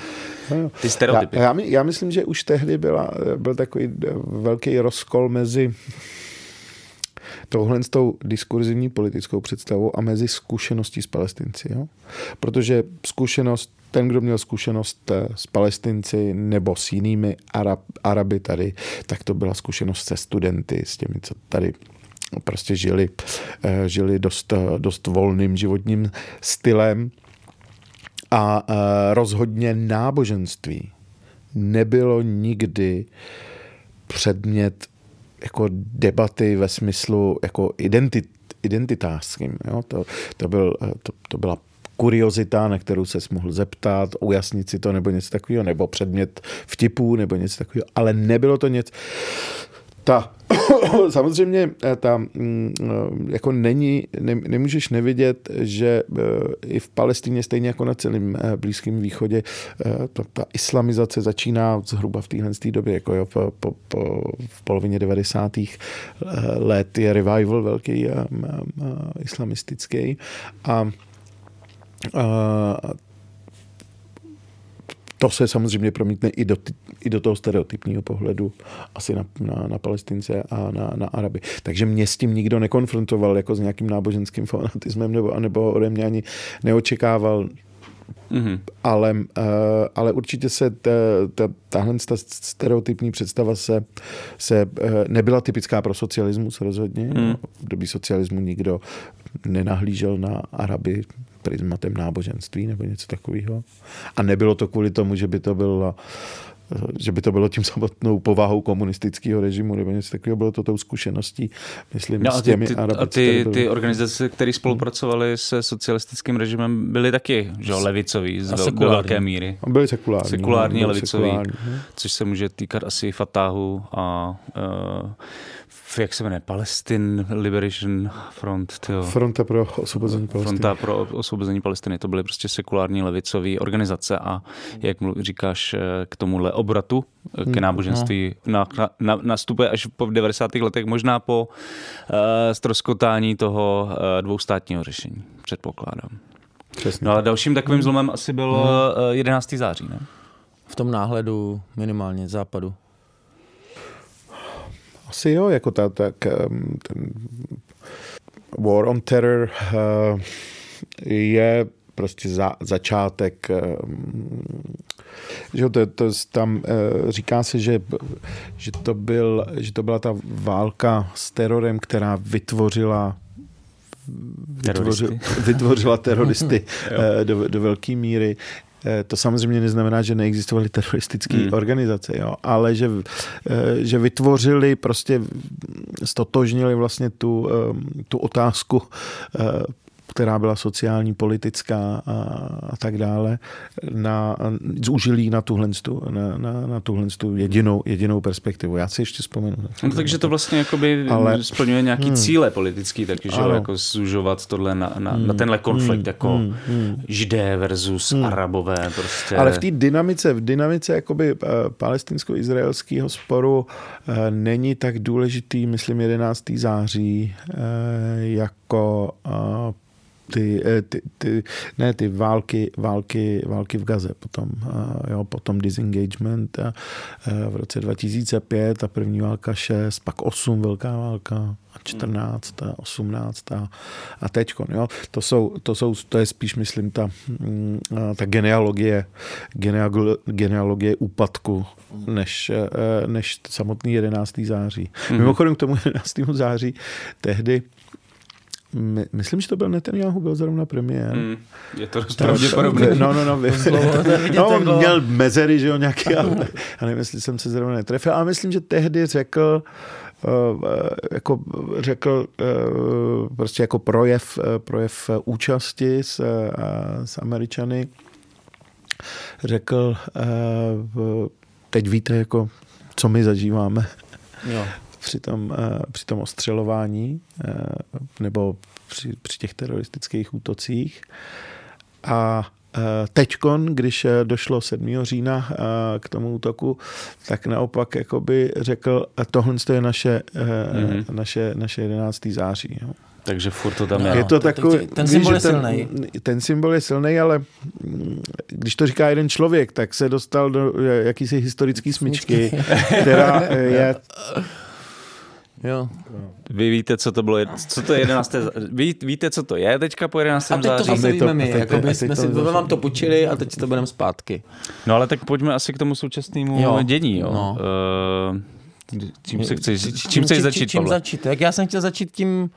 ty stereotypy. Já, já, já myslím, že už tehdy byla, byl takový velký rozkol mezi touhle s tou diskurzivní politickou představou a mezi zkušeností s palestinci. Jo? Protože zkušenost, ten, kdo měl zkušenost eh, s palestinci nebo s jinými Arab, Araby tady, tak to byla zkušenost se studenty, s těmi, co tady prostě žili, eh, žili dost, dost volným životním stylem a eh, rozhodně náboženství nebylo nikdy předmět jako debaty ve smyslu jako identit, identitářským. Jo? To, to, byl, to, to byla kuriozita, na kterou se mohl zeptat, ujasnit si to nebo něco takového, nebo předmět vtipů nebo něco takového, ale nebylo to něco, ta, <coughs> samozřejmě eh, ta, mm, eh, jako není, ne, nemůžeš nevidět, že eh, i v Palestině, stejně jako na celém Blízkém východě, ta, ta islamizace začíná zhruba v téhle době, jako jo, po, po, po, v polovině 90. let je revival velký islamistický a to se samozřejmě promítne i do, i do toho stereotypního pohledu asi na, na, na Palestince a na, na Araby. Takže mě s tím nikdo nekonfrontoval jako s nějakým náboženským fanatismem nebo, nebo ode mě ani neočekával Mm-hmm. Ale, uh, ale určitě se ta, ta, tahle ta stereotypní představa se, se uh, nebyla typická pro socialismus rozhodně. Mm. V době socialismu nikdo nenahlížel na Araby prismatem náboženství nebo něco takového. A nebylo to kvůli tomu, že by to bylo že by to bylo tím samotnou povahou komunistického režimu nebo něco takového, bylo to tou zkušeností, myslím, no a ty, s těmi ty, Arabic, A ty, ty organizace, které spolupracovaly se socialistickým režimem, byly taky že, levicový z do velké míry. Byly sekulární. Sekulární, no, levicový, sekulární. což se může týkat asi Fatáhu a uh, jak se jmenuje, Palestine Liberation Front. Tyjo. Fronta pro osvobození Palestiny. Fronta pro osvobození Palestiny. To byly prostě sekulární levicové organizace a jak říkáš eh, k tomuhle obratu, eh, k hmm, náboženství no. na, na, nastupuje až po 90. letech, možná po uh, stroskotání toho uh, dvoustátního řešení, předpokládám. Přesně. No ale dalším takovým zlomem asi byl uh, 11. září, ne? V tom náhledu minimálně západu. Asi jo, jako ta, ta, ten War on Terror uh, je prostě za, začátek že to, to tam uh, říká se, že, že, to byl, že to byla ta válka s terorem, která vytvořila vytvořila, vytvořila teroristy <laughs> do, do velké míry. Eh, to samozřejmě neznamená, že neexistovaly teroristické hmm. organizace, jo, ale že, eh, že vytvořili, prostě stotožnili vlastně tu, eh, tu otázku která byla sociální, politická a, a tak dále, na, zúžilí na tuhle, na, na, na tuhle jedinou, jedinou perspektivu. Já si ještě vzpomenu. No, takže to vlastně jakoby ale, splňuje nějaký hmm, cíle politický, taky, že jako zužovat tohle na, na, hmm, na tenhle konflikt, hmm, jako hmm, hmm, židé versus hmm. arabové. Prostě. Ale v té dynamice, v dynamice jakoby uh, palestinsko-izraelského sporu uh, není tak důležitý, myslím, 11. září, uh, jako ty, eh, ty, ty, ne ty války, války, války v Gaze, potom, jo, potom disengagement a, v roce 2005 a první válka 6, pak 8 velká válka a 14 a 18 a, a teďkon, jo. To, jsou, to, jsou, to je spíš, myslím, ta, mm, ta genealogie, genealogie úpadku, než, eh, než samotný 11. září. Mm-hmm. Mimochodem k tomu 11. září tehdy my, myslím, že to byl Netanyahu, byl zrovna premiér. Mm, je to dost pravděpodobné. <laughs> No, no, no. <laughs> No on měl mezery, že jo, nějaký, ale, <laughs> ale nevím, jestli jsem se zrovna netrefil. A myslím, že tehdy řekl, uh, jako řekl uh, prostě jako projev, uh, projev účasti s, s Američany, řekl, teď víte, jako, co my zažíváme. Jo při tom, eh, při tom ostřelování eh, nebo při, při těch teroristických útocích. A eh, Teďkon, když došlo 7. října k tomu útoku, tak naopak jakoby řekl, tohle je naše, mm-hmm. naše, naše 11. září. Jo. Takže furt to tam je. Je to takový, ten symbol je silný. Ten symbol je silný, ale když to říká jeden člověk, tak se dostal do jakýsi historický smyčky, která eh, <laughs> je Jo. Vy víte, co to bylo, co to je 11. Vy víte, co to je teďka po 11. A teď to září? zase my to- jakoby teď jsme to si, my vám to počili a teď to budeme zpátky. No ale tak pojďme asi k tomu současnému Jo. dění. Jo. No. Uh, čím, se chceš, čím chceš začít, Čím Pavle? začít? Jak já jsem chtěl začít tím,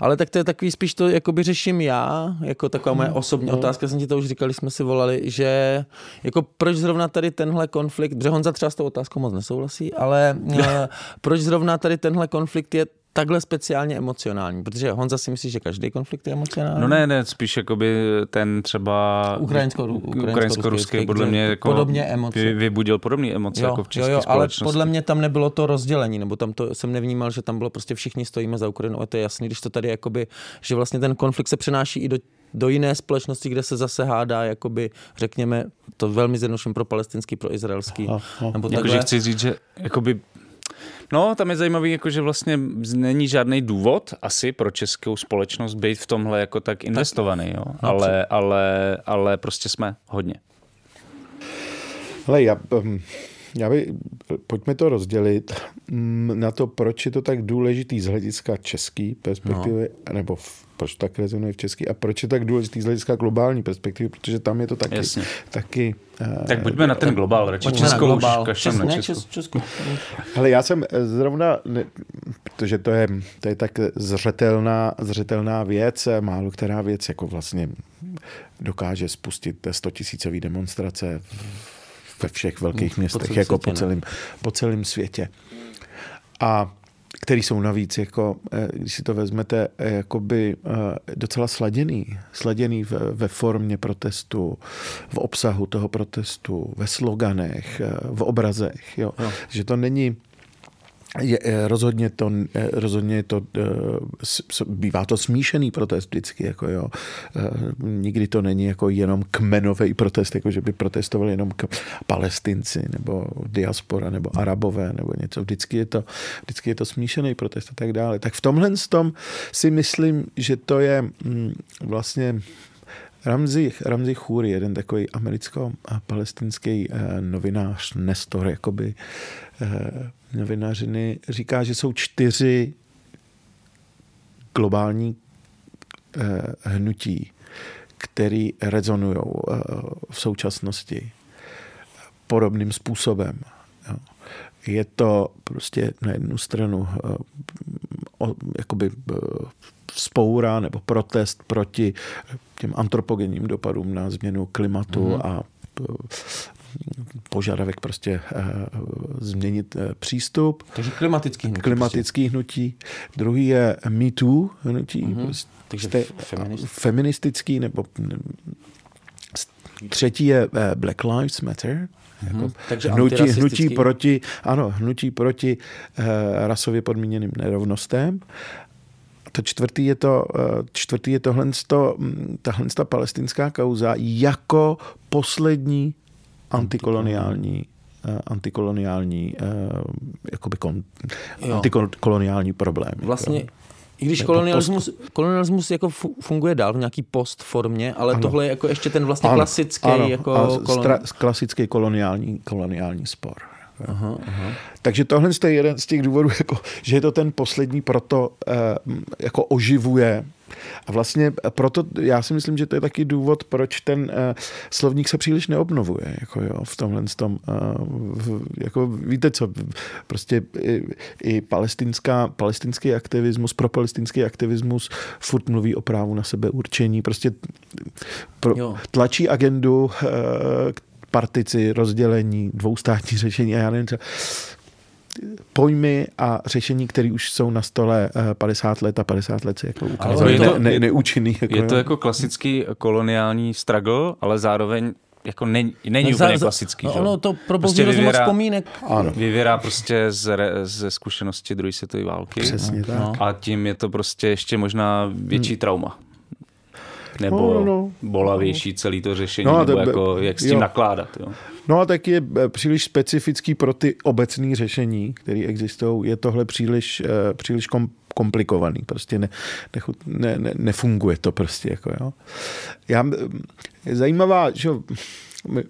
ale tak to je takový spíš to jakoby řeším já, jako taková moje Hmm. osobní otázka, jsem ti to už říkal, když jsme si volali, že jako proč zrovna tady tenhle konflikt, protože Honza třeba s tou otázkou moc nesouhlasí, ale <laughs> eh, proč zrovna tady tenhle konflikt je takhle speciálně emocionální, protože Honza si myslí, že každý konflikt je emocionální. No ne, ne, spíš jakoby ten třeba Ukrajinsko- ukrajinsko-ruský, ukrajinsko-ruský, podle kde mě jako podobně emoce. vy- vybudil podobné emoce Jo, jako v jo, české jo, ale společnosti. podle mě tam nebylo to rozdělení, nebo tam to jsem nevnímal, že tam bylo prostě všichni stojíme za Ukrajinou, a to je jasný, když to tady jakoby, že vlastně ten konflikt se přenáší i do do jiné společnosti, kde se zase hádá, jakoby, řekněme, to velmi zjednoduším pro palestinský, pro izraelský. Aha. Nebo Jakože takhle. chci říct, že jakoby No, tam je zajímavý, jako, že vlastně není žádný důvod asi pro českou společnost být v tomhle jako tak investovaný, jo. Ale, ale, ale prostě jsme hodně. Hele, já, um, já by, pojďme to rozdělit mm, na to, proč je to tak důležitý z hlediska české perspektivy, no. nebo v, proč to tak rezonuje v český a proč je tak důležitý z hlediska globální perspektivy, protože tam je to taky, Jasně. taky eh, Tak pojďme na ten globál, radši Pojďme na Česko už globál. kašlem na ne, Česko. Čes, Česko. Ale já jsem eh, zrovna, ne, protože to je, to je tak zřetelná, zřetelná věc, eh, málo která věc jako vlastně dokáže spustit 100 tisícový demonstrace ve všech velkých Po městech, celém jako světě, po, celém, po celém světě. A který jsou navíc, jako, eh, když si to vezmete, eh, jakoby eh, docela sladěný. Sladěný ve, formě protestu, v obsahu toho protestu, ve sloganech, v obrazech. Jo. Jo. Že to není je, eh, rozhodně to, eh, rozhodně to, eh, bývá to smíšený protest vždycky, jako jo. Nikdy to není jako jenom kmenový protest, jako že by protestovali jenom k palestinci, nebo diaspora, nebo arabové, nebo něco. Vždycky je to, vždycky je to smíšený protest a tak dále. Tak v tomhle tom si myslím, že to je mm, vlastně Ramzi, Ramzi Khoury, jeden takový americko-palestinský novinář, nestor jakoby novinařiny, říká, že jsou čtyři globální eh, hnutí, který rezonují eh, v současnosti podobným způsobem. Je to prostě na jednu stranu eh, jakoby eh, vzpoura nebo protest proti těm antropogenním dopadům na změnu klimatu Mhm. mm-hmm. a eh, požadavek prostě eh, změnit eh, přístup Takže klimatický hnutí. klimatický hnutí. Druhý je Me Too hnutí. Mhm. Prostě Takže ste- feminist- feministický, nebo třetí je eh, Black Lives Matter. Jako Mhm. Takže hnutí, hnutí proti, ano, hnutí proti eh, rasově podmíněným nerovnostem. A to čtvrtý je to, eh, čtvrtý je tohle, tahle ta palestinská kauza jako poslední antikoloniální eh, antikoloniální eh, jakoby kon, Jo. antikoloniální problém. Vlastně, i když kolonialismus, kolonialismus jako fu- funguje dál v nějaký post formě, ale Ano. tohle je jako ještě ten vlastně Ano, klasický ano, jako kolon... stra, klasický koloniální, koloniální spor. Aha, aha. Takže tohle je jeden z těch důvodů, jako, že je to ten poslední, proto eh, jako oživuje. A vlastně proto já si myslím, že to je taky důvod, proč ten eh, slovník se příliš neobnovuje. Jako jo, v tomhle tom, eh, v, jako víte co, prostě i, i palestinská, palestinský aktivismus, pro palestinský aktivismus furt mluví o právu na sebe určení, prostě pro, tlačí agendu eh, partici, rozdělení, dvoustátní řešení a já nevím, co pojmy a řešení, které už jsou na stole eh, 50 let a 50 let se jako ukázaly je ne, to- ne, neúčinný. Jako, Je to jo. jako klasický koloniální struggle, ale zároveň jako není, není No, úplně za- klasický. no, že? ono to probouzí Prostě vyvěrá- vzpomínek. Ano, Vyvěrá prostě z re, ze zkušenosti druhé světové války. přesně tak. no. A tím je to prostě ještě možná větší trauma. Nebo No, no, no. bolavější celý to řešení, No, nebo jako, jak s tím jo. nakládat. Jo. No a tak je eh, příliš specifický pro ty obecné řešení, které existují. Je tohle příliš, eh, příliš kom, komplikovaný, prostě ne, ne, ne, nefunguje to prostě. Jako, jo. Já, je zajímavá, že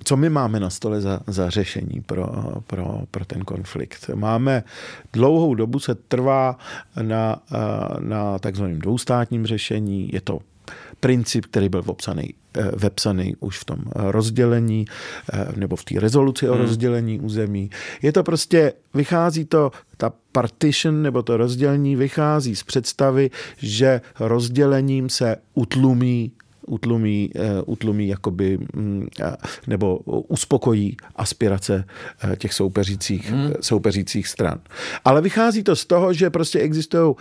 co my máme na stole za, za řešení pro, pro, pro ten konflikt. Máme dlouhou dobu se trvá na, na takzvaném dvoustátním řešení, je to princip, který byl vopsaný, eh, vepsaný už v tom rozdělení eh, nebo v té rezoluci o hmm. rozdělení území. Je to prostě, vychází to, ta partition nebo to rozdělení vychází z představy, že rozdělením se utlumí utlumí, eh, utlumí jakoby, mm, nebo uspokojí aspirace těch soupeřících, hmm. soupeřících stran. Ale vychází to z toho, že prostě existují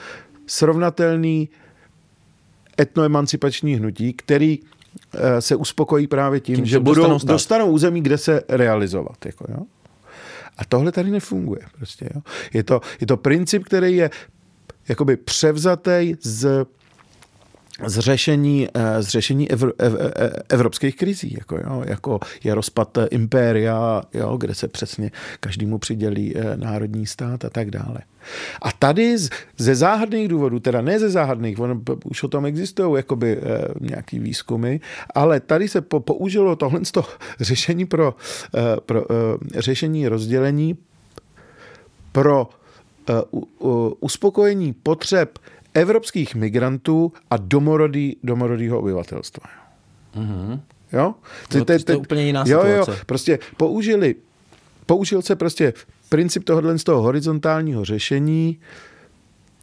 srovnatelný etnoemancipační hnutí, který eh, se uspokojí právě tím, tím že budou, dostanou, dostanou území, kde se realizovat. Jako, jo? A tohle tady nefunguje. Prostě, jo? Je, to, je to princip, který je jakoby převzatý z z řešení, eh, z řešení evr, ev, evropských krizí, jako, jo, jako je rozpad impéria, jo, kde se přesně každému přidělí eh, národní stát a tak dále. A tady ze záhadných důvodů, teda ne ze záhadných, on, už o tom existují jakoby e, nějaký výzkumy, ale tady se po, použilo tohle <laughs> řešení pro, e, pro e, řešení rozdělení pro e, u, uspokojení potřeb evropských migrantů a domorodý, domorodýho obyvatelstva. Mm-hmm. Jo? Ty, ty, ty, to je úplně jiná jo, situace. Jo, prostě použili, použil se prostě princip tohohle z toho horizontálního řešení,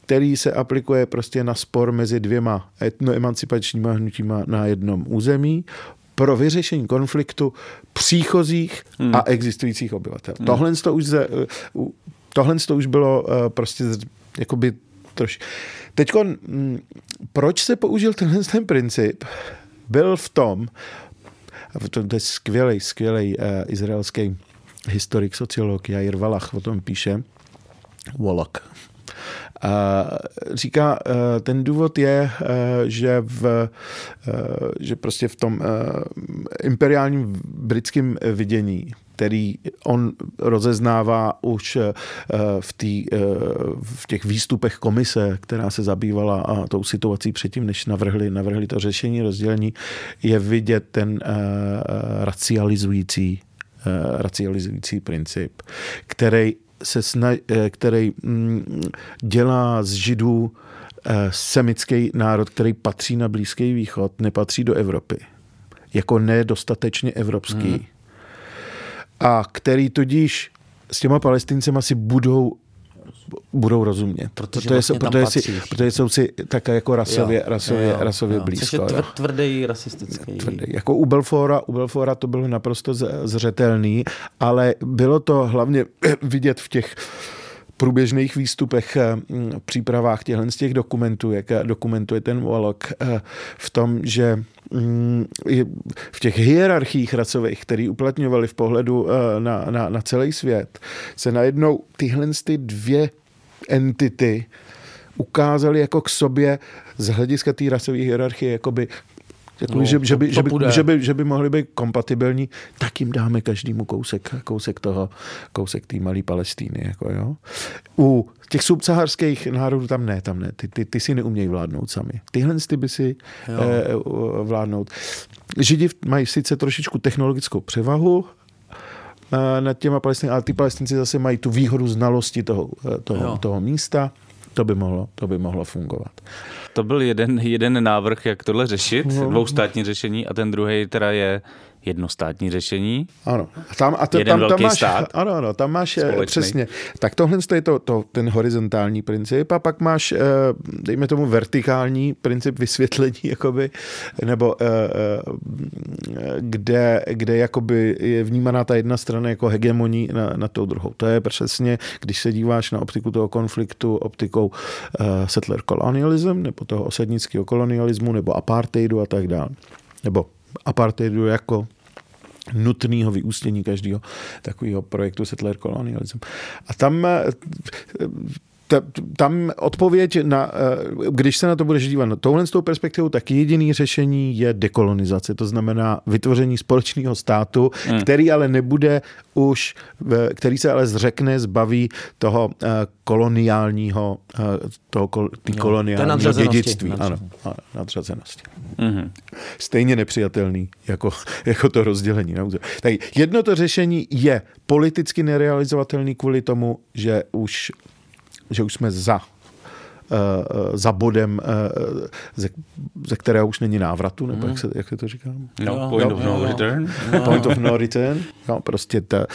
který se aplikuje prostě na spor mezi dvěma etnoemancipačníma hnutíma na jednom území pro vyřešení konfliktu příchozích hmm. a existujících obyvatel. Hmm. Tohle to už, ze, tohle to už bylo uh, prostě jakoby troš... Teď, proč se použil tenhle ten princip, byl v tom, to je skvělý, skvělý uh, izraelský historik, sociolog Jair Valach o tom píše, Wallach. A říká, e, ten důvod je, e, že, v, že prostě v tom imperiálním britském vidění který on rozeznává už v, tý, v těch výstupech komise, která se zabývala a tou situací předtím, než navrhli, navrhli to řešení rozdělení, je vidět ten racializující Eh, racializující princip, který se sna, eh, který mm, dělá z židů eh, semický národ, který patří na Blízký východ, nepatří do Evropy. Jako nedostatečně evropský. Hmm. A který tudíž s těma palestincema si budou budou rozumět. Protože, protože, vlastně protože, si, protože jsou si tak jako rasově, jo, rasově, jo, rasově jo. blízko. Což je tvrdý rasistický. Tvrdý. Jako u Belfora, u Belfora to bylo naprosto zřetelný, ale bylo to hlavně <clears throat> vidět v těch průběžných výstupech, eh, přípravách těchto z těch dokumentů, jak dokumentuje ten Wallach, eh, v tom, že mm, v těch hierarchiích racových, který uplatňovali v pohledu eh, na, na, na celý svět, se najednou tyhle ty dvě entity ukázaly jako k sobě z hlediska té rasové hierarchie jakoby jako, no, že, že, by, že, by, že, by, že by mohli být kompatibilní, tak jim dáme každému kousek, kousek toho, kousek té malé Palestíny. Jako jo. U těch subsaharských národů tam ne, tam ne. Ty, ty, ty si neumějí vládnout sami. Tyhle ty by si eh, vládnout. Židi mají sice trošičku technologickou převahu, eh, nad těma Palestinci, ale ty palestinci zase mají tu výhodu znalosti toho, eh, toho, toho místa. To by mohlo, to by mohlo fungovat. To byl jeden, jeden návrh, jak tohle řešit, no. dvoustátní řešení, a ten druhý teda je jednostátní řešení. Ano. Tam, a to, Jeden tam, tam máš, stát. <laughs> Ano, ano, tam máš eh, společný. přesně. Tak tohle je to, to, ten horizontální princip a pak máš, eh, dejme tomu, vertikální princip vysvětlení, <laughs> jakoby, nebo eh, kde, kde jakoby je vnímaná ta jedna strana jako hegemoní na, na tou druhou. To je přesně, když se díváš na optiku toho konfliktu optikou settler colonialism, nebo toho osadnického kolonialismu, nebo apartheidu a tak dále. Nebo apartheidu jako nutného vyústění každého takového projektu settler colonialism. A tam ta, tam odpověď, na, eh, když se na to budeš dívat na touhle s tou perspektivou, tak jediný řešení je dekolonizace, to znamená vytvoření společného státu, hmm. který ale nebude už, který se ale zřekne, zbaví toho uh, koloniálního, toho koloniálního dědictví. Ano, nadřazenosti. Mm-hmm. Stejně nepřijatelný jako, <laughs> jako to rozdělení. Tak jedno to řešení je politicky nerealizovatelný kvůli tomu, že už, že už jsme za uh, za bodem, uh, ze, ze kterého už není návratu, nebo mm. jak, se, jak se to říká? No, point no, of no, no return. No. <laughs> Point of no return. No, prostě ta,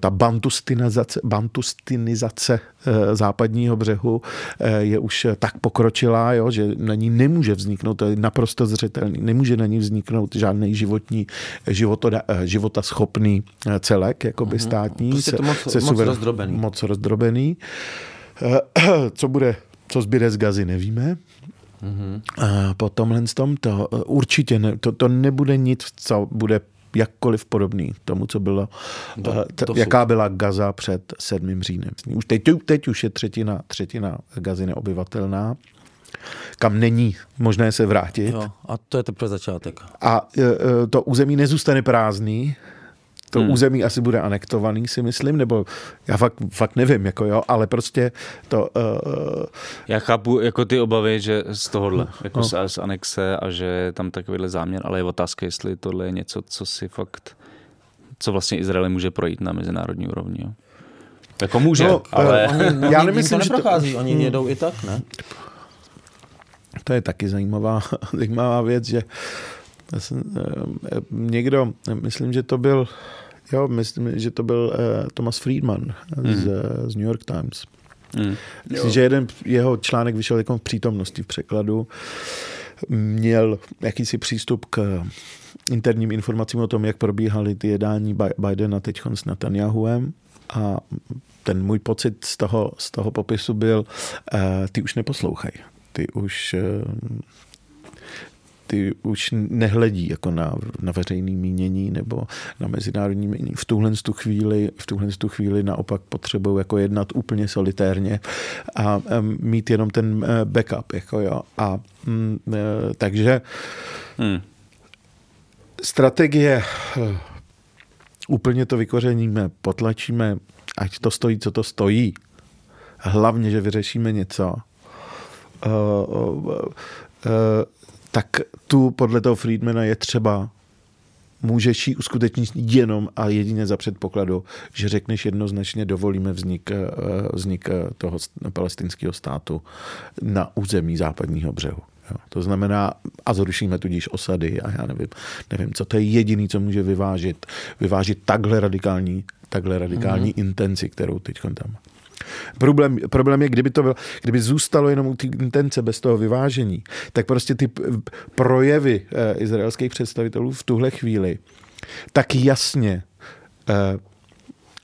ta bantustinizace, bantustinizace západního břehu je už tak pokročilá, jo, že na ní nemůže vzniknout, to je naprosto zřetelný, nemůže na ní vzniknout žádný životní, životoda, života schopný celek, jakoby mm-hmm. státní. Prostě se, to moc, se moc suver, rozdrobený. Moc rozdrobený. <clears throat> Co bude co zbyde z gazy, nevíme. Mm-hmm. A po tomhle tom to určitě ne, to, to nebude nic, co bude jakkoliv podobný tomu, co bylo, to, to jaká byla Gaza před 7. říjnem. Už teď, teď už je třetina, třetina Gazy neobyvatelná kam není možné se vrátit. Jo, a to je teprve začátek. A e, to území nezůstane prázdný, to hmm. území asi bude anektovaný, si myslím, nebo já fakt, fakt nevím, jako jo, ale prostě to... Uh, já chápu jako ty obavy, že z tohohle, jako no. z, z anexe a že je tam takovýhle záměr, ale je otázka, jestli tohle je něco, co si fakt, co vlastně Izrael může projít na mezinárodní úrovni. Jo. Jako může, no, ale... Oni, já nemyslím, že to prochází, oni hmm. jedou i tak, ne? To je taky zajímavá, <laughs> zajímavá věc, že někdo, myslím, že to byl Jo, myslím, že to byl uh, Thomas Friedman mm. z, z New York Times. Mm. Myslím, že jeden jeho článek vyšel jako v přítomnosti v překladu. Měl jakýsi přístup k interním informacím o tom, jak probíhaly ty jednání Bidena teď s Netanyahuem a ten můj pocit z toho, z toho popisu byl, uh, ty už neposlouchají. Ty už uh, ty už nehledí jako na, na veřejné mínění nebo na mezinárodní mínění. V tuhle tu chvíli, v tuhle tu chvíli naopak potřebují jako jednat úplně solitérně a mít jenom ten uh, backup. Jako jo. A um, uh, takže hmm. strategie uh, úplně to vykořeníme, potlačíme, ať to stojí, co to stojí. Hlavně, že vyřešíme něco. Uh, uh, uh, tak tu podle toho Friedmana je třeba můžeš ji uskutečnit jenom a jedině za předpokladu, že řekneš jednoznačně dovolíme vznik, eh, vznik eh, toho palestinského státu na území západního břehu. Jo. To znamená, a zrušíme tudíž osady a já nevím, nevím, co to je jediný, co může vyvážit, vyvážit takhle radikální, takhle radikální mm-hmm. intenci, kterou teď tam Problém, problém je, kdyby to bylo, kdyby zůstalo jenom u té intence bez toho vyvážení, tak prostě ty projevy eh, izraelských představitelů v tuhle chvíli tak jasně eh,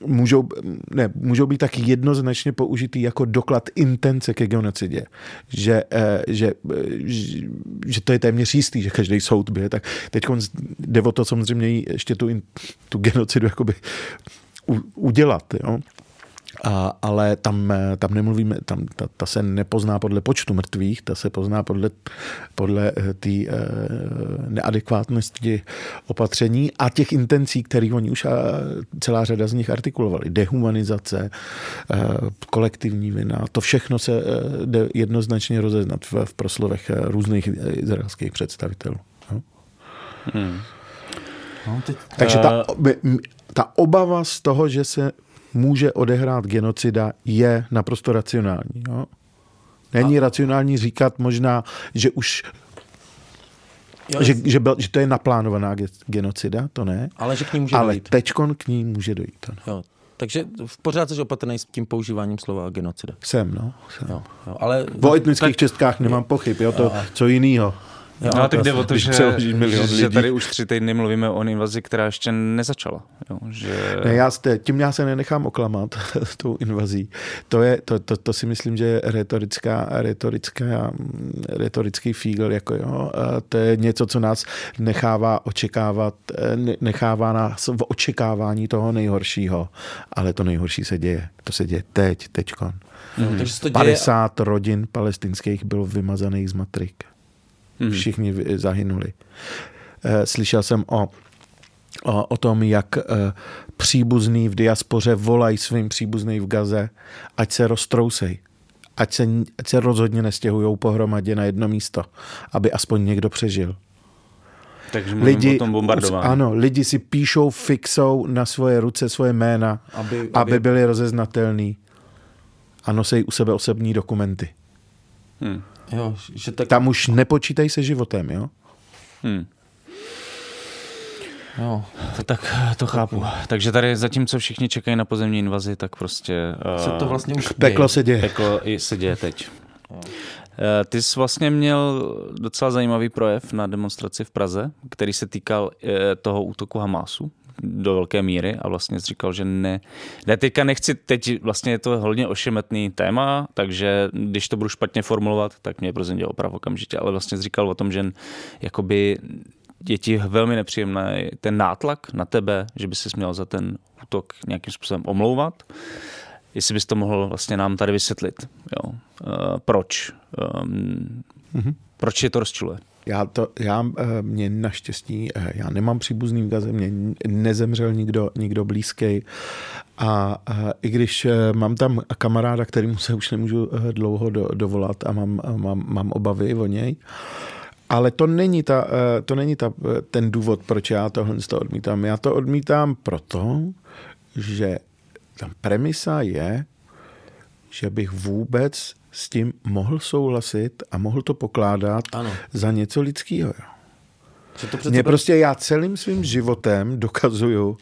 můžou, ne, můžou být tak jednoznačně použitý jako doklad intence ke genocidě. Že, eh, že, že, že to je téměř jistý, že každý soud by. Tak teď jde o to samozřejmě ještě tu, tu genocidu jakoby udělat. Jo? A, ale tam, eh, tam nemluvíme, tam ta, ta se nepozná podle počtu mrtvých, ta se pozná podle, podle eh, té e, neadekvátnosti opatření a těch intencí, které oni už a, celá řada z nich artikulovali. Dehumanizace, e, kolektivní vina, to všechno se e, jde jednoznačně rozeznat v, v proslovech různých izraelských představitelů. No? Hmm. No, teď... Takže ta, ta obava z toho, že se může odehrát genocida, je naprosto racionální. Jo? Není a... racionální říkat možná, že už Jo, že, že, byl, že to je naplánovaná genocida, to ne. Ale že k ní může ale dojít. tečkon k ní může dojít. Ano. Jo, takže v pořád jsi opatrný s tím používáním slova genocida. Jsem, no. Jsem. Jo, jo, ale... O etnických tak... čestkách nemám pochyb, jo, to jo. co jinýho Jo, no, tak jde o to, že, milion že, lidí. že tady už tři týdny mluvíme o invazi, která ještě nezačala. Jo, že... Ne, já, jste, tím já se nenechám oklamat <laughs> tou invazí. To, je, to, to, to si myslím, že je retorická, retorická, retorický fígl. Jako jo. To je něco, co nás nechává očekávat, ne- nechává nás v očekávání toho nejhoršího. Ale to nejhorší se děje. To se děje teď, teďkon. No, takže to děje 50 rodin palestinských bylo vymazaných z matrik. Mhm. Všichni zahynuli. Eh, Slyšel jsem o, o, o tom, jak eh, příbuzný v diaspoře volají svým příbuzným v Gaze, ať se roztrousej. Ať se, ať se rozhodně nestěhují pohromadě na jedno místo, aby aspoň někdo přežil. Takže Lidi, o tom bombardování. ano, lidi si píšou fixou na svoje ruce svoje jména, Aby- aby, aby- byli rozeznatelný a nosí u sebe osobní dokumenty. Hmm. Jo, že tak, Tam už nepočítají se životem, jo? Hmm. jo. Tak to chápu. Takže tady zatímco všichni čekají na pozemní invazi, tak prostě Se to vlastně už Peklo děje. se děje. jako i se děje teď. Eh, Ty jsi vlastně měl docela zajímavý projev na demonstraci v Praze, který se týkal eh, toho útoku Hamásu do velké míry a vlastně říkal, že ne. Já teďka nechci, teď vlastně je to hodně ošemetný téma, takže když to budu špatně formulovat, tak mě prosím tě oprav okamžitě, ale vlastně říkal o tom, že jakoby je ti velmi nepříjemný ten nátlak na tebe, že by si měl za ten útok nějakým způsobem omlouvat. Jestli bys to mohl vlastně nám tady vysvětlit. Jo. Uh, proč? Um, mm-hmm. Proč je to rozčiluje? Já to, já, eh, mě naštěstí, eh, já nemám příbuzný v Gaze, mě nezemřel nikdo, nikdo blízký a eh, i když mám tam kamaráda, kterýmu se už nemůžu dlouho do, dovolat a mám, mám, mám obavy o něj, ale to není, ta, to není ta, ten důvod, proč já tohle to odmítám. Já to odmítám proto, že ta premisa je, že bych vůbec s tím mohl souhlasit a mohl to pokládat Ano. za něco lidského. Mě pro- prostě já celým svým životem dokazuju,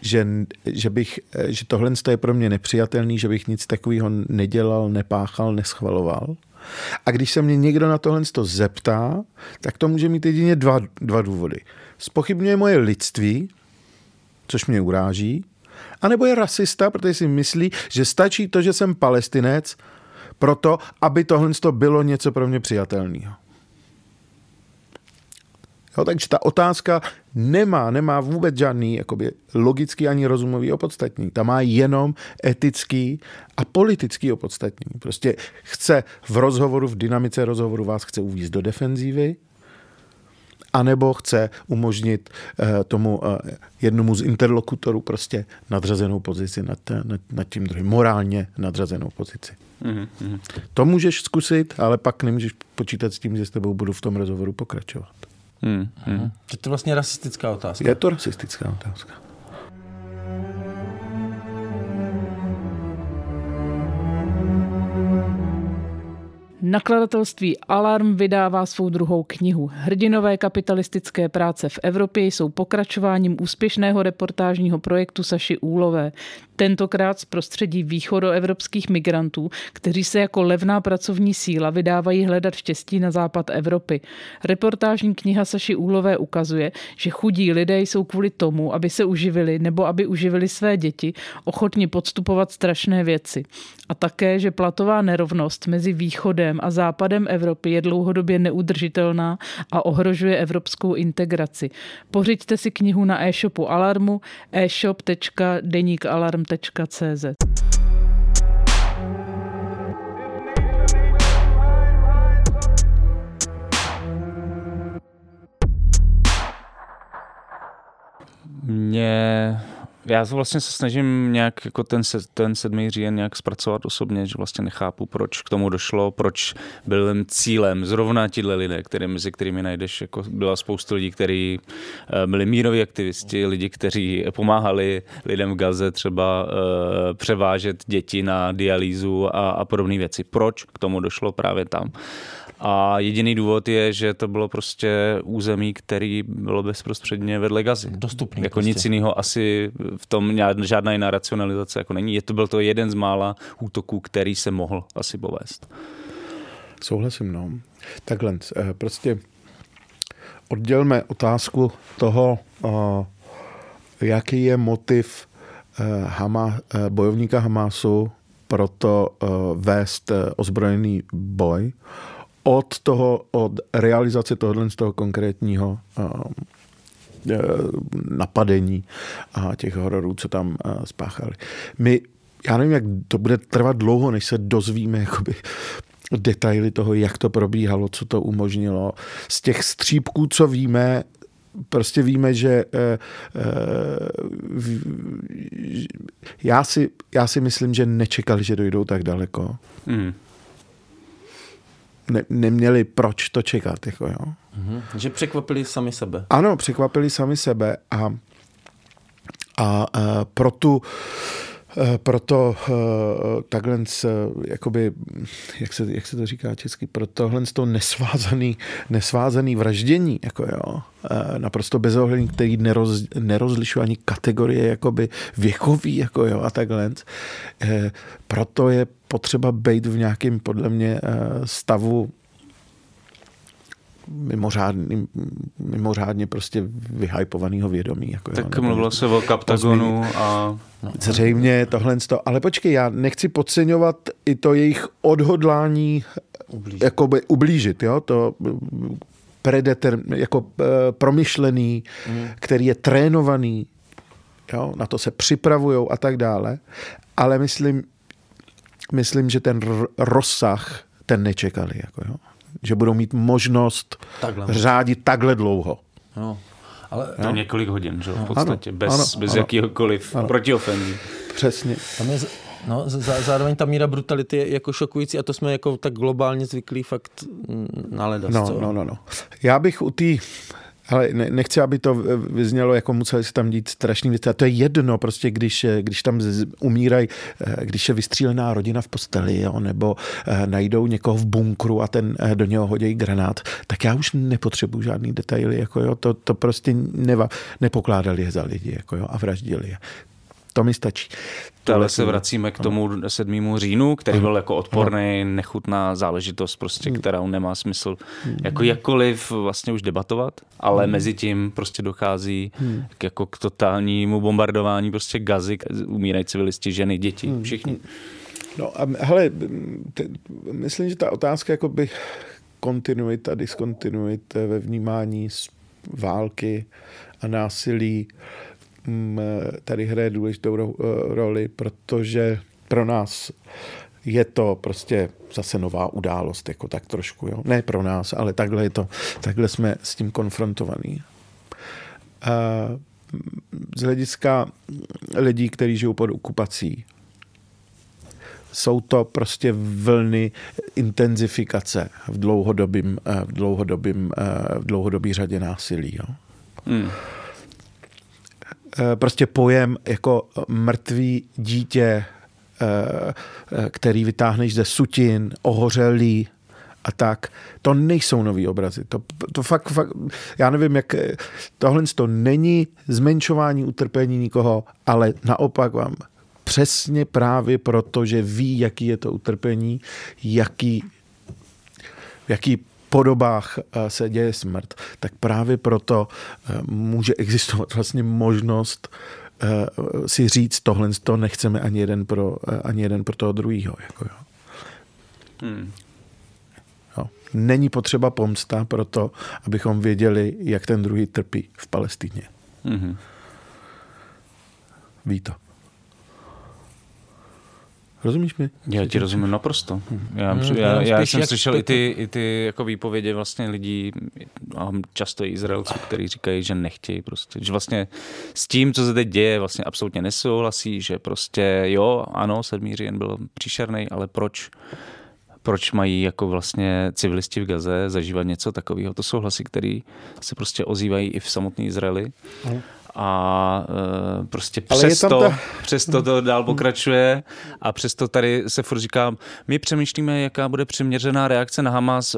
že, že, bych, že tohle je pro mě nepřijatelný, že bych nic takového nedělal, nepáchal, neschvaloval. A když se mě někdo na tohle to zeptá, tak to může mít jedině dva, dva důvody. Spochybňuje moje lidství, což mě uráží, anebo je rasista, protože si myslí, že stačí to, že jsem palestinec, proto, aby tohle to bylo něco pro mě přijatelného. Jo, takže ta otázka nemá, nemá vůbec žádný jakoby, logický ani rozumový opodstatní. Ta má jenom etický a politický opodstatní. Prostě chce v rozhovoru, v dynamice rozhovoru vás chce uvízt do defenzívy, anebo chce umožnit eh, tomu eh, jednomu z interlokutorů prostě nadřazenou pozici nad, nad, nad tím druhým, morálně nadřazenou pozici. Mm-hmm. To můžeš zkusit, ale pak nemůžeš počítat s tím, že s tebou budu v tom rozhovoru pokračovat. Hmm, hmm. Že to je vlastně rasistická otázka. Je to rasistická otázka. Nakladatelství Alarm vydává svou druhou knihu. Hrdinové kapitalistické práce v Evropě jsou pokračováním úspěšného reportážního projektu Saši Úlové. Tentokrát z prostředí východoevropských migrantů, kteří se jako levná pracovní síla vydávají hledat štěstí na západ Evropy. Reportážní kniha Saši Úlové ukazuje, že chudí lidé jsou kvůli tomu, aby se uživili nebo aby uživili své děti, ochotni podstupovat strašné věci. A také, že platová nerovnost mezi východem a západem Evropy je dlouhodobě neudržitelná a ohrožuje evropskou integraci. Pořiďte si knihu na e-shopu Alarmu e-shop.denikalarm.cz Mě, já vlastně se snažím nějak jako ten, se, ten 7. říjen nějak zpracovat osobně, že vlastně nechápu, proč k tomu došlo, proč byl cílem zrovna tihle lidé, který, mezi kterými najdeš, jako byla spousta lidí, kteří eh, byli míroví aktivisti, lidi, kteří pomáhali lidem v Gaze třeba uh, převážet děti na dialýzu a, a podobné věci. Proč k tomu došlo právě tam? A jediný důvod je, že to bylo prostě území, který bylo bezprostředně vedle Gazy. Dostupný Jako prostě. nic jiného asi v tom žád- žádná jiná racionalizace jako není. Je to byl to jeden z mála útoků, který se mohl asi povést. Souhlasím, no. Takhle, eh, prostě oddělme otázku toho, jaký je motiv Hama, bojovníka Hamasu pro to vést ozbrojený boj od toho, od realizace tohohle z toho konkrétního napadení a těch hororů, co tam spáchali. My, já nevím, jak to bude trvat dlouho, než se dozvíme jakoby, detaily toho, jak to probíhalo, co to umožnilo. Z těch střípků, co víme, prostě víme, že eh, eh, já, si, já si myslím, že nečekali, že dojdou tak daleko. Mm. Ne, neměli proč to čekat. Jako, jo. Mm-hmm. Že překvapili sami sebe. Ano, překvapili sami sebe a, a, a pro tu Eh, proto eh, takhle, jakoby, jak se, jak se to říká česky, pro tohle to nesvázaný, nesvázaný vraždění, jako jo, naprosto bezohledný, který neroz, nerozlišuje ani kategorie jakoby věkový, jako jo, a takhle. Proto je potřeba být v nějakém, podle mě, stavu mimořádný, mimořádně prostě vyhypovaného vědomí. Jako tak jo, mluvilo se o Kaptagonu a... Zřejmě tohle to. Ale počkej, já nechci podceňovat i to jejich odhodlání ublížit. jakoby ublížit, jo, to predeter, jako uh, promyšlený, mm. který je trénovaný, jo, na to se připravují a tak dále, ale myslím, myslím, že ten rozsah ten nečekali, jako jo že budou mít možnost takhle. řádit takhle dlouho. No. Ale, to no. několik hodin, že? v podstatě, ano, bez, ano, bez ano, jakýhokoliv protiofenzí. Přesně. Tam je, no, zároveň ta míra brutality je jako šokující a to jsme jako tak globálně zvyklí fakt na ledas. No, no, no, no. Já bych u té ale nechci, aby to vyznělo, jako museli se tam dít strašný věci. A to je jedno, prostě, když, když tam umírají, eh, když je vystřílená rodina v posteli, jo, nebo eh, najdou někoho v bunkru a ten eh, do něho hodí granát, tak já už nepotřebuji žádný detaily, jako jo, to, to prostě neva, nepokládali je za lidi, jako jo, a vraždili je. To mi stačí. Ale se vracíme k tomu 7. říjnu, který byl jako odporný, nechutná záležitost, prostě, hmm. kterou nemá smysl jako jakkoliv vlastně už debatovat, ale hmm. mezi tím prostě dochází k, jako k totálnímu bombardování prostě gazy, umírají civilisti, ženy, děti, všichni. No a hele, te, myslím, že ta otázka jako by kontinuita, diskontinuita ve vnímání války a násilí tady hraje důležitou eh, roli, protože pro nás je to prostě zase nová událost, jako tak trošku, jo. Ne pro nás, ale takhle je to, takhle jsme s tím konfrontovaní. A z hlediska lidí, kteří žijou pod okupací, jsou to prostě vlny intenzifikace v dlouhodobým, eh, v dlouhodobým, eh, v dlouhodobý řadě násilí. Jo. Hmm. Eh, prostě pojem jako mrtvý dítě, eh, eh, který vytáhneš ze sutin, ohořelý a tak. To nejsou nový obrazy. To, to fakt, fakt, já nevím, jak tohle to není zmenšování utrpení nikoho, ale naopak vám přesně právě proto, že ví, jaký je to utrpení, jaký, jaký podobách eh, se děje smrt, tak právě proto eh, může existovat vlastně možnost eh, si říct, tohle to nechceme ani jeden pro, ani jeden pro toho druhého. Jako jo. Hmm. Jo. Není potřeba pomsta pro to, abychom věděli, jak ten druhý trpí v Palestině. Hmm. Ví to. Rozumíš mi? Já ti rozumím naprosto. Já, hmm, já, já jsem slyšel i ty, i ty jako výpovědi vlastně lidí, často i Izraelců, kteří říkají, že nechtějí prostě, že vlastně s tím, co se teď děje, vlastně absolutně nesouhlasí, že prostě jo, ano, sedmý říjen byl příšerný, ale proč proč mají jako vlastně civilisti v Gaze zažívat něco takového. To jsou hlasy, které se prostě ozývají i v samotné Izraeli. Hmm a e, prostě přesto, ta... přesto to dál pokračuje a přesto tady se furt říká, my přemýšlíme, jaká bude přiměřená reakce na Hamas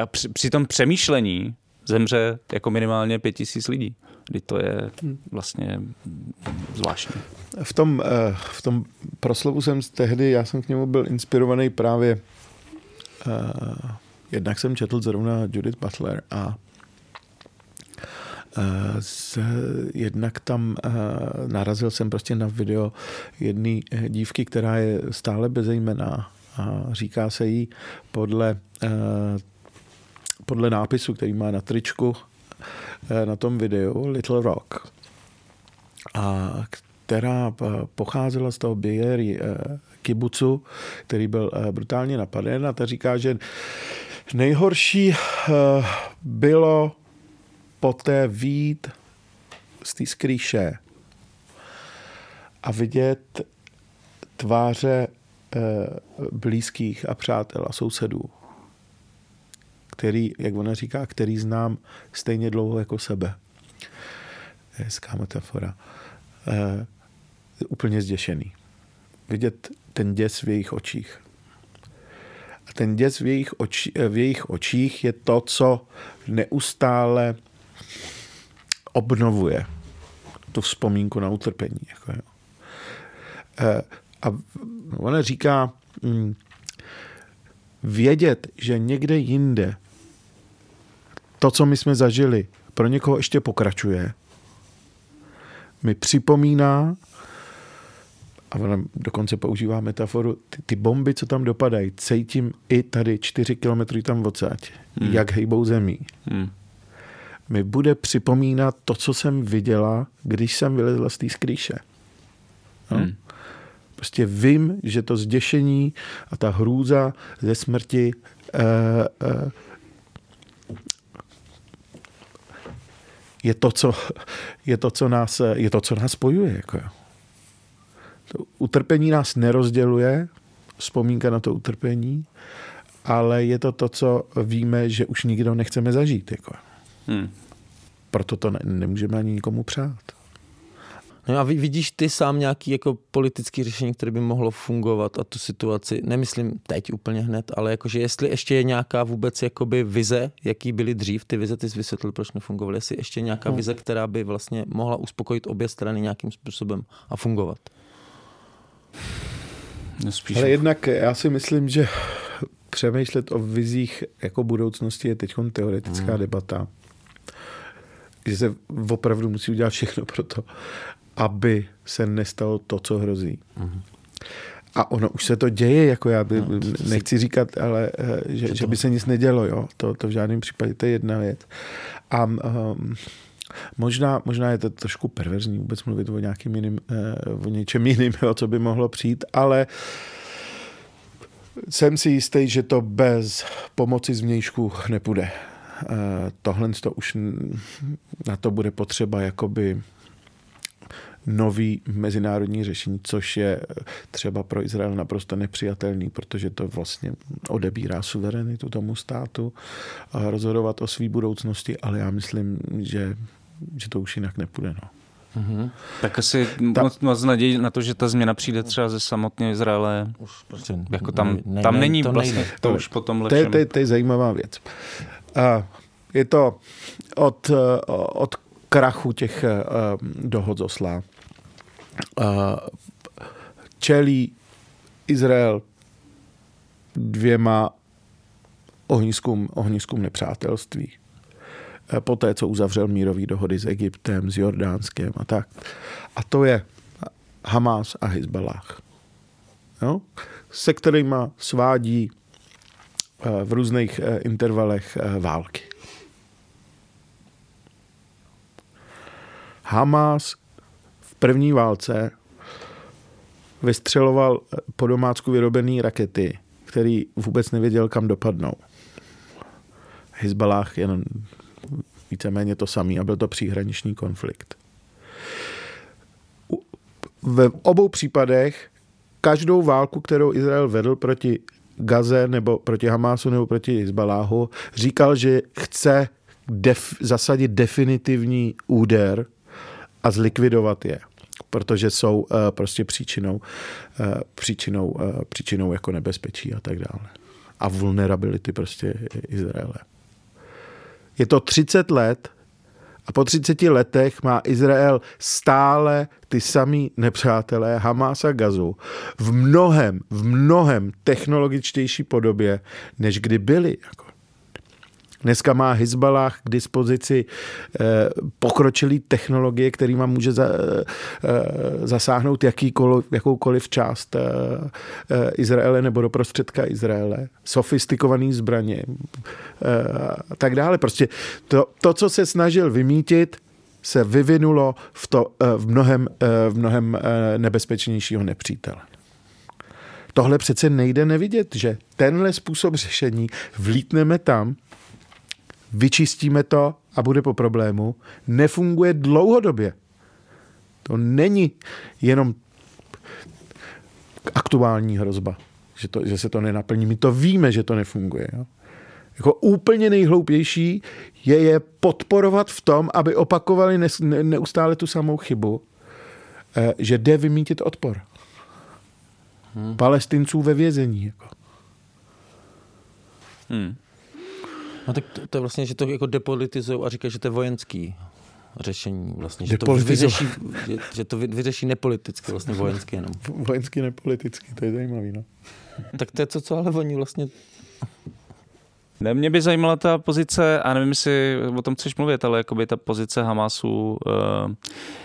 a při, při tom přemýšlení zemře jako minimálně pět tisíc lidí. Kdy to je vlastně zvláštní. V tom, e, v tom proslovu jsem tehdy, já jsem k němu byl inspirovaný právě uh, jednak jsem četl zrovna Judith Butler a Z, jednak tam narazil jsem prostě na video jedné dívky, která je stále bezejmená a říká se jí podle, podle nápisu, který má na tričku na tom videu Little Rock. A která pocházela z toho Biery kibucu, který byl brutálně napaden a ta říká, že nejhorší bylo poté vít z té skrýše a vidět tváře eh, blízkých a přátel a sousedů, který, jak ona říká, který znám stejně dlouho jako sebe. Hezká metafora. E, úplně zděšený. Vidět ten děs v jejich očích. A ten děs v jejich, oči, v jejich očích je to, co neustále obnovuje tu vzpomínku na utrpení. Jako jo. E, a ona říká, mm, vědět, že někde jinde to, co my jsme zažili, pro někoho ještě pokračuje, mi připomíná, a ona dokonce používá metaforu, ty, ty bomby, co tam dopadají, cítím i tady čtyři kilometry tam odsaď, hmm. jak hejbou zemí. Hmm mi bude připomínat to, co jsem viděla, když jsem vylezla z té skrýše. No? Hmm. Prostě vím, že to zděšení a ta hrůza ze smrti eh, eh, je to, co, je to, co nás, je to, co nás spojuje. Jako. To utrpení nás nerozděluje, vzpomínka na to utrpení, ale je to to, co víme, že už nikdo nechceme zažít. Jako. Hmm. Proto to ne, nemůžeme ani nikomu přát. No a vidíš ty sám nějaký jako politický řešení, které by mohlo fungovat a tu situaci, nemyslím teď úplně hned, ale jakože jestli ještě je nějaká vůbec jakoby vize, jaký byly dřív, ty vize ty jsi vysvětlil, proč nefungovaly, jestli ještě nějaká hmm. vize, která by vlastně mohla uspokojit obě strany nějakým způsobem a fungovat. No spíš... Ale jednak já si myslím, že přemýšlet o vizích jako budoucnosti je teď teoretická hmm. debata že se opravdu musí udělat všechno pro to, aby se nestalo to, co hrozí. Mm-hmm. A ono už se to děje, jako já by, no, nechci si... říkat, ale eh, že, že by se nic nedělo, jo. To, to v žádném případě, to je jedna věc. A um, možná, možná je to trošku perverzní vůbec mluvit o nějakým jiným, uh, o něčem jiným, <laughs> jo, co by mohlo přijít, ale jsem si jistý, že to bez pomoci zvnějšku nepůjde. Eh, tohle to už na to bude potřeba jakoby nový mezinárodní řešení, což je třeba pro Izrael naprosto nepřijatelný, protože to vlastně odebírá suverenitu tomu státu a rozhodovat o své budoucnosti, ale já myslím, že, že to už jinak nepůjde. No. Mm-hmm. Tak asi ta, moc, moc naději na to, že ta změna přijde třeba ze samotné Izraele. Už prostě jako tam, ne, tam ne, není to vlastně, nejde. to už potom. To je, to, je, to je zajímavá věc. Je to od, od krachu těch eh, dohod z Osla. Čelí Izrael dvěma ohniskům, ohniskům nepřátelství. Eh, poté, co uzavřel mírový dohody s Egyptem, s Jordánskem a tak. A to je Hamas a Hezbalách. Jo? Se kterými svádí eh, v různých intervalech války. Hamas v první válce vystřeloval po domácku vyrobené rakety, který vůbec nevěděl, kam dopadnou. Hezbalách jen víceméně to samý a byl to příhraniční konflikt. Ve obou případech každou válku, kterou Izrael vedl proti Gaze nebo proti Hamásu nebo proti Hezbaláhu, říkal, že chce def, zasadit definitivní úder a zlikvidovat je, protože jsou uh, prostě příčinou, uh, příčinou, uh, příčinou jako nebezpečí a tak dále. A vulnerability prostě Izraele. Je to 30 let a po 30 letech má Izrael stále ty samý nepřátelé Hamas a Gazu v mnohem, v mnohem technologičtější podobě, než kdy byli. Jako. Dneska má Hezbalah k dispozici pokročilý technologie, kterýma může za, zasáhnout jakýkoliv, jakoukoliv část Izraele nebo do prostředka Izraele. Sofistikovaný zbraně a tak dále. Prostě to, to, co se snažil vymítit, se vyvinulo v, to, eh, v mnohem, eh, v mnohem eh, nebezpečnějšího nepřítele. Tohle přece nejde nevidět, že tenhle způsob řešení vlítneme tam, vyčistíme to a bude po problému, nefunguje dlouhodobě. To není jenom aktuální hrozba, že, to, že se to nenaplní. My to víme, že to nefunguje. Jo? Jako úplně nejhloupější je je podporovat v tom, aby opakovali neustále tu samou chybu, eh, že jde vymítit odpor. Hmm. Palestinců ve vězení. Jako. Hmm. No tak to, to je vlastně, že to jako depolitizují a říkají, že to je vojenský řešení vlastně, že to vyřeší, že, že to vyřeší nepoliticky, vlastně vojenský jenom. <laughs> Vojenský nepoliticky, to je zajímavý, no. tak to je co, co ale oni vlastně ne, mě by zajímala ta pozice, a nevím, jestli o tom chceš mluvit, ale jakoby ta pozice Hamasu, uh,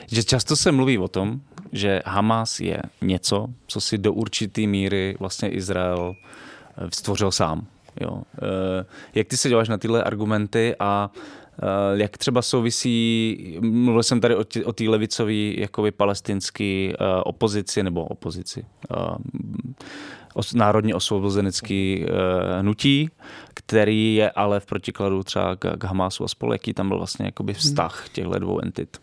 že často se mluví o tom, že Hamas je něco, co si do určité míry vlastně Izrael eh, stvořil sám. Jo. Uh, jak ty se děláš na tyhle argumenty a Uh, jak třeba souvisí, mluvil jsem tady o té levicové jakoby palestinské uh, opozici nebo opozici, národně osvobozenecký hnutí, který je ale v protikladu třeba k, k Hamasu a spolu, jaký tam byl vlastně jakoby hmm. vztah těchto dvou entit.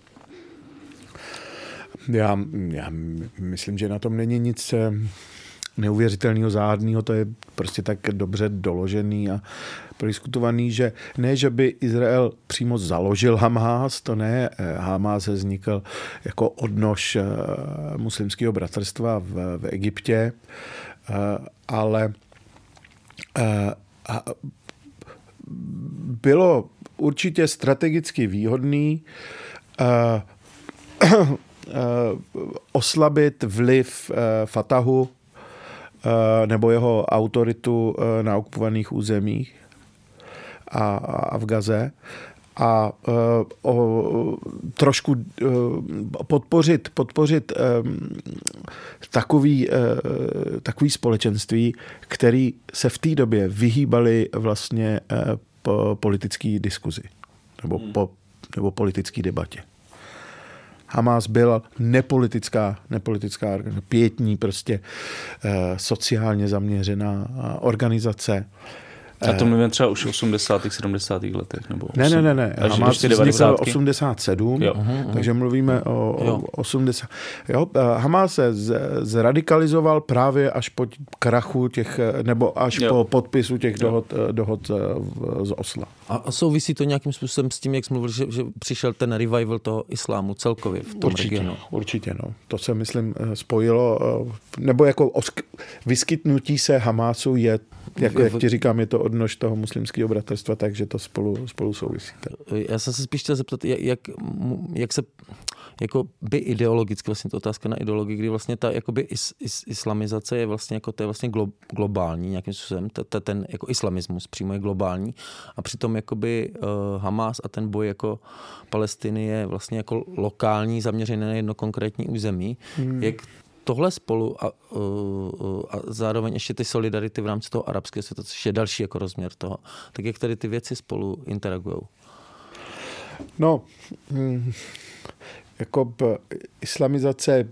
Já, já myslím, že na tom není nic eh, neuvěřitelného, záhadného, to je prostě tak dobře doložený a prodiskutovaný, že ne, že by Izrael přímo založil Hamas, to ne, eh, Hamas vznikl jako odnož muslimského bratrstva v, v Egyptě, Eh, ale eh, bylo určitě strategicky výhodný eh, oslabit vliv Fatahu nebo jeho autoritu na okupovaných územích a, a v Gaze a uh, o, trošku uh, podpořit, podpořit um, takový, uh, takový společenství, který se v té době vyhýbali vlastně uh, po politické diskuzi nebo, hmm. po, nebo politické debatě. Hamas byla nepolitická, nepolitická pětní, prostě uh, sociálně zaměřená organizace. A to mluvím třeba už v 80. 70. letech? Nebo 8, ne, ne, ne, ne. Až Hamas vznikl 87, jo. Uh-huh, takže mluvíme o, jo. 80. Jo, eh, Hamas se z, zradikalizoval právě až po krachu těch, nebo až jo. po podpisu těch jo. dohod, eh, dohod eh, z Osla. A, a souvisí to nějakým způsobem s tím, jak jsi mluvil, že, že přišel ten revival toho islámu celkově v tom určitě, regionu? Určitě, no. To se, myslím, spojilo, nebo jako vyskytnutí se Hamásu je jako, jak ti říkám, je to odnož toho muslimského bratrstva, takže to spolu, spolu souvisí. Já jsem se spíš chtěl zeptat, jak, jak se jako by ideologicky, vlastně to otázka na ideologii, kdy vlastně ta jakoby is, is, islamizace je vlastně jako to je vlastně glo, globální nějakým způsobem, ta, ta, ten jako islamismus přímo je globální a přitom jakoby uh, Hamas a ten boj jako Palestiny je vlastně jako lokální, zaměřený na jedno konkrétní území. Hmm. Jak tohle spolu a, a zároveň ještě ty solidarity v rámci toho arabského světa, což je další jako rozměr toho, tak jak tady ty věci spolu interagují? No, mm, jako islamizace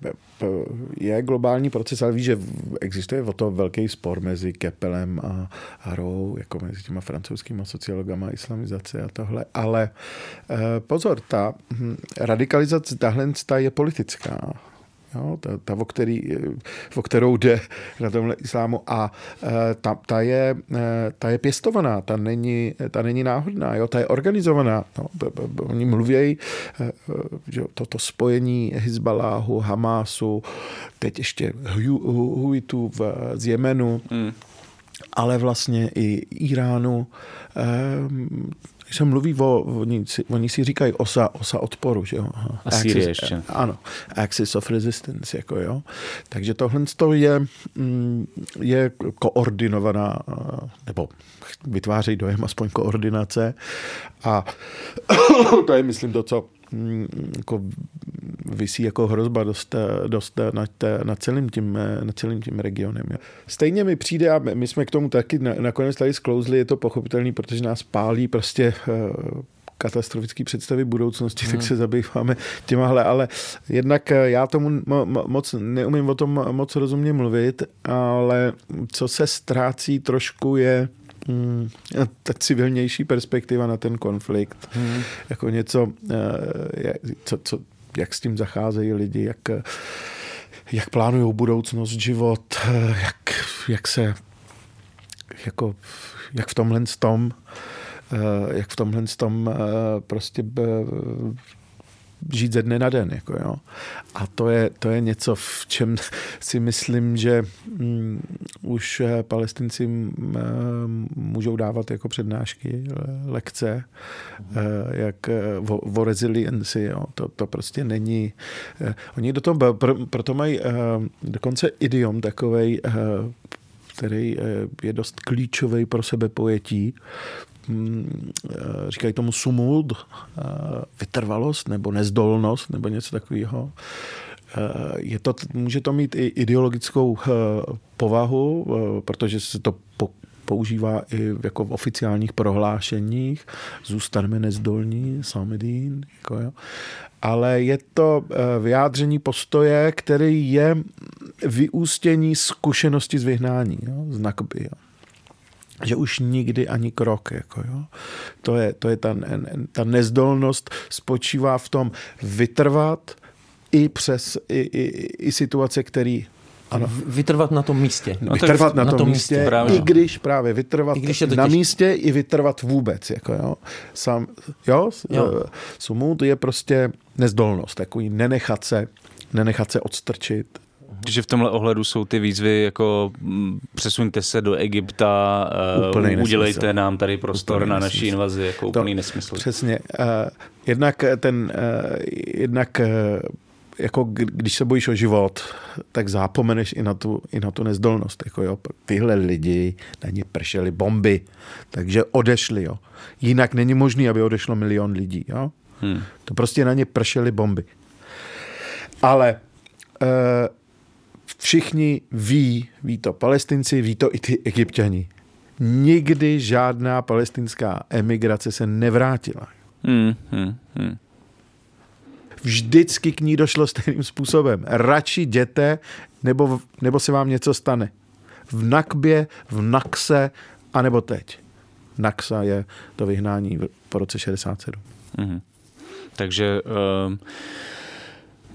je globální proces, ale víš, že existuje o to velký spor mezi Kepelem a Harou, jako mezi těma francouzskými sociologama islamizace a tohle. Ale eh, pozor, ta hm, radikalizace tahle je politická. Jo, ta, ta o, který, o kterou jde na tomhle islámu a e, ta, ta, je, e, ta je pěstovaná, ta není, ta není náhodná, jo, ta je organizovaná. No, oni mluvějí, e, že toto spojení Hezbaláhu, Hamásu, teď ještě Huitu z Jemenu, mm. ale vlastně i Iránu, když se mluví o, oni si, oni si říkají osa, osa odporu, že jo. A Syrie ještě. Ano, axis of resistance, jako jo. Takže tohle je, mm, je koordinovaná, nebo vytvářejí dojem aspoň koordinace a <coughs> to je, myslím, to, co jako vysí jako hrozba dost, dost nad, nad, celým tím, nad celým tím regionem. Stejně mi přijde, a my jsme k tomu taky nakonec tady sklouzli, je to pochopitelný, protože nás pálí prostě eh, katastrofické představy budoucnosti, hmm. tak se zabýváme těmahle, ale jednak eh, já tomu moc neumím o tom moc rozumně mluvit, ale co se ztrácí trošku je Hmm, ta civilnější perspektiva na ten konflikt. Hmm. Jako něco, eh, co, co, jak s tím zacházejí lidi, jak, jak plánují budoucnost, život, jak, jak se jako, jak v tomhle tom jak v tomhle tom prostě žít ze dne na den. Jako jo. A to je, to je něco, v čem si myslím, že mm, už eh, palestinci mm, eh, můžou dávat jako přednášky, lekce, eh, jak o, o. Jo. To, to prostě není... Oni do toho, pro, proto mají dokonce idiom takovej, který je dost klíčový pro sebe pojetí, říkají tomu sumud, eh, vytrvalost nebo nezdolnost nebo něco takového. Eh, je to, může to mít i ideologickou povahu, protože se to používá i jako v oficiálních prohlášeních. Zůstaneme nezdolní, samedín. Jako jo. Ale je to vyjádření postoje, který je vyústění zkušenosti z vyhnání, jo, z nakby. Jo že už nikdy ani krok. Jako jo. To je, to je ta, ta nezdolnost spočívá v tom vytrvat i přes i, i, i situace, který ano. Vytrvat na tom místě. No, vytrvat na, na tom, tom místě, místě právě. i když právě vytrvat I když na těž... místě, i vytrvat vůbec. Jako jo. Sam, jo, jo. Eh, sumut je prostě nezdolnost, takový nenechat se, nenechat se odstrčit, že v tomhle ohledu jsou ty výzvy jako mm, přesuňte se do Egypta, úplný uh, udělejte nesmysl. nám tady prostor úplný na naší invazi, jako úplný to, nesmysl. Přesně. Uh, jednak ten, uh, jednak uh, jako když se bojíš o život, tak zápomeneš i na tu, i na tu nezdolnost. Jako jo, tyhle lidi, na ně pršely bomby, takže odešli. Jo. Jinak není možný, aby odešlo milion lidí. Jo. Hmm. To prostě na ně pršely bomby. Ale uh, všichni ví, ví to palestinci, ví to i ty egyptiani. Nikdy žádná palestinská emigrace se nevrátila. Hmm, hmm, hmm. Vždycky k ní došlo stejným způsobem. Radši jděte, nebo, nebo se vám něco stane. V Nakbě, v Nakse, anebo teď. Naksa je to vyhnání po roce 67. Hmm. Takže uh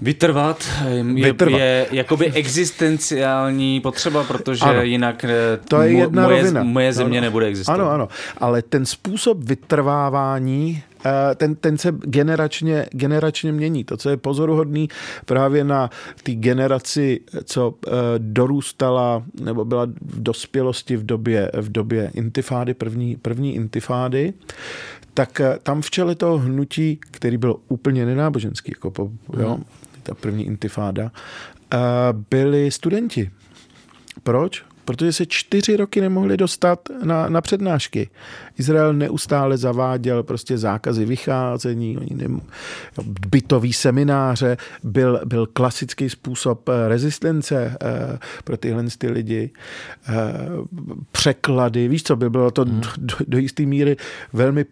Vytrvat je, Vytrvat. je jakoby existenciální potřeba, protože ano, jinak eh, to je jedna moje, rovina. moje země ano, nebude existovat. Ano, ano, ale ten způsob vytrvávání eh, ten, ten se generačně, generačně mění. To, co je pozoruhodný právě na té generaci, co eh, dorůstala nebo byla v dospělosti v době, v době intifády, první, první intifády, tak tam v čele toho hnutí, který byl úplně nenáboženský, jako po, jo, mhm ta první intifáda, byli studenti. Proč? Protože se čtyři roky nemohli dostat na, na přednášky. Izrael neustále zaváděl prostě zákazy vycházení, oni nem, bytový semináře, byl, byl klasický způsob eh, rezistence eh, pro tyhle ty lidi. Eh, překlady, víš co, by bylo to hmm. do, do jisté míry velmi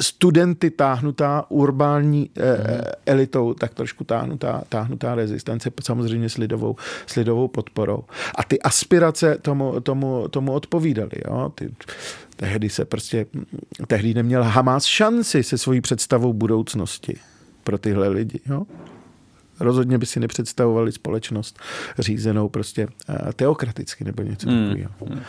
studenty táhnutá urbální mm. elitou, tak trošku táhnutá, táhnutá rezistence, samozřejmě s lidovou, s lidovou podporou. A ty aspirace tomu, tomu, tomu odpovídaly. Jo? Ty, tehdy se prostě, tehdy neměl Hamas šanci se svojí představou budoucnosti pro tyhle lidi. Jo? Rozhodně by si nepředstavovali společnost řízenou prostě eh, teokraticky nebo něco mm. takového.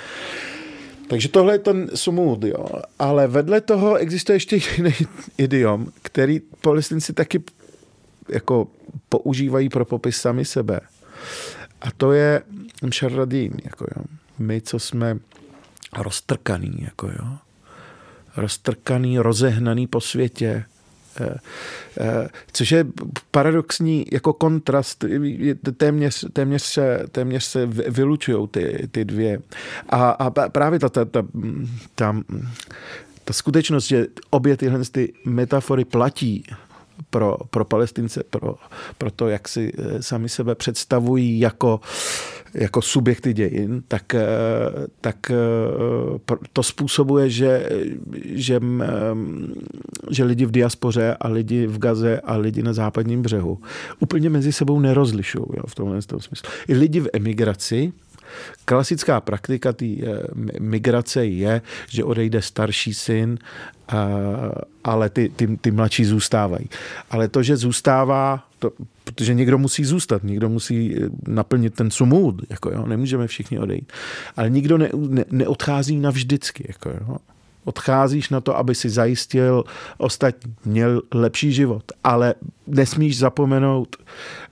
Takže tohle je ten sumud, jo. Ale vedle toho existuje ještě jiný <laughs> idiom, který palestinci taky jako používají pro popis sami sebe. A to je mšarradín, jako jo. My, co jsme roztrkaný, jako jo. roztrkaný, rozehnaný po světě, což je paradoxní jako kontrast, téměř, téměř se, téměř se vylučují ty, ty dvě. A, a právě ta, ta, ta, ta, ta skutečnost, že obě tyhle ty metafory platí pro, pro palestince, pro, pro to, jak si eh, sami sebe představují jako jako subjekty dějin, tak, eh, tak eh, to způsobuje, že, že, že lidi v diaspoře a lidi v Gaze a lidi na západním břehu úplně mezi sebou nerozlišují v tomhle smyslu. I lidi v emigraci, Klasická praktika té migrace je, že odejde starší syn ale ty, ty, ty mladší zůstávají. Ale to, že zůstává, to, protože někdo musí zůstat, někdo musí eh, naplnit ten sumud, jako jo, nemůžeme všichni odejít. Ale nikdo ne, ne, neodchází navždycky, jako jo. Odcházíš na to, aby si zajistil ostatní, měl lepší život, ale nesmíš zapomenout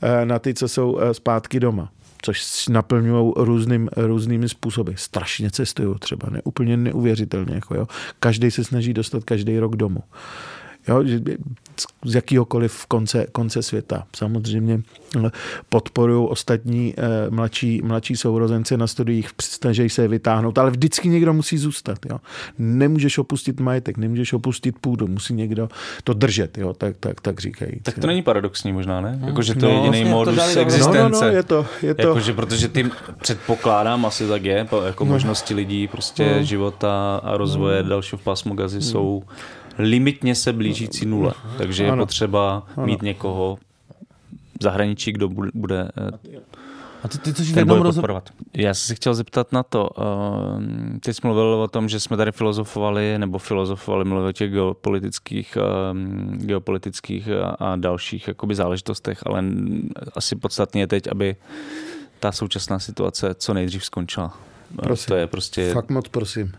eh, na ty, co jsou eh, zpátky doma což naplňují různým, různými způsoby. Strašně cestují třeba, ne, úplně neuvěřitelně. Jako jo. Každý se snaží dostat každý rok domů. Jo, z jakýhokoliv konce, konce světa. Samozřejmě eh, podporují ostatní eh, mladší, mladší sourozence na studiích, snaží se je vytáhnout, ale vždycky někdo musí zůstat. Jo. Nemůžeš opustit majetek, nemůžeš opustit půdu, musí někdo to držet, jo, tak, tak, tak říkají. Tak to není paradoxní možná, ne? Jako, že to je no, jediný vlastně modus existence. No, no, no, je to, je to. Jako, že protože ty předpokládám, asi tak je, jako no. možnosti lidí, prostě no. života a rozvoje no. dalšího pásmu gazy no. jsou limitně se blížící nule. Takže je potřeba ano. mít někoho v zahraničí, kdo bude, bude a ty, ty což jenom podporovat. Já jsem si chtěl zeptat na to. Uh, ty jsi mluvil o tom, že jsme tady filozofovali, nebo filozofovali, mluvili o těch geopolitických, uh, geopolitických a, a dalších jakoby záležitostech, ale asi podstatně je teď, aby ta současná situace co nejdřív skončila. Prosím, to je prostě... Fakt moc prosím.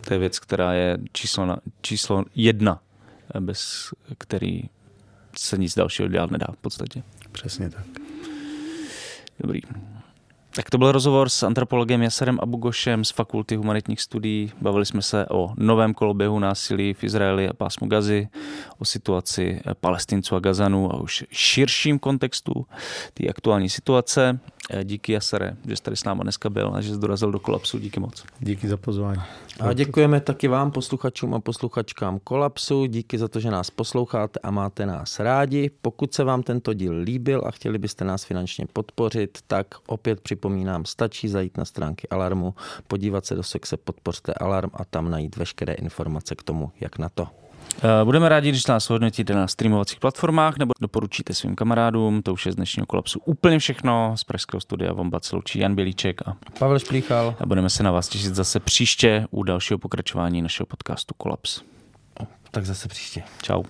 To je věc, která je číslo, na, číslo jedna, bez který se nic dalšího dělat nedá v podstatě. Přesně tak. Dobrý. Tak to byl rozhovor s antropologem Jaserem Abugošem z Fakulty humanitních studií. Bavili jsme se o novém koloběhu násilí v Izraeli a pásmu Gazy, o situaci palestinců a Gazanů a už širším kontextu té aktuální situace. Díky Jasere, že jsi tady s náma dneska byl a že jsi dorazil do kolapsu. Díky moc. Díky za pozvání. A děkujeme taky vám, posluchačům a posluchačkám Kolapsu. Díky za to, že nás posloucháte a máte nás rádi. Pokud se vám tento díl líbil a chtěli byste nás finančně podpořit, tak opět připomínám, stačí zajít na stránky Alarmu, podívat se do sekce Podpořte Alarm a tam najít veškeré informace k tomu, jak na to. Eh, budeme rádi, když nás hodnotíte na streamovacích platformách nebo doporučíte svým kamarádům. To už je z dnešního kolapsu úplně všechno. Z Pražského studia Vombat se loučí Jan Bělíček a Pavel Šplíchal. A budeme se na vás těšit zase příště u dalšího pokračování našeho podcastu Kolaps. Tak zase příště. Ciao.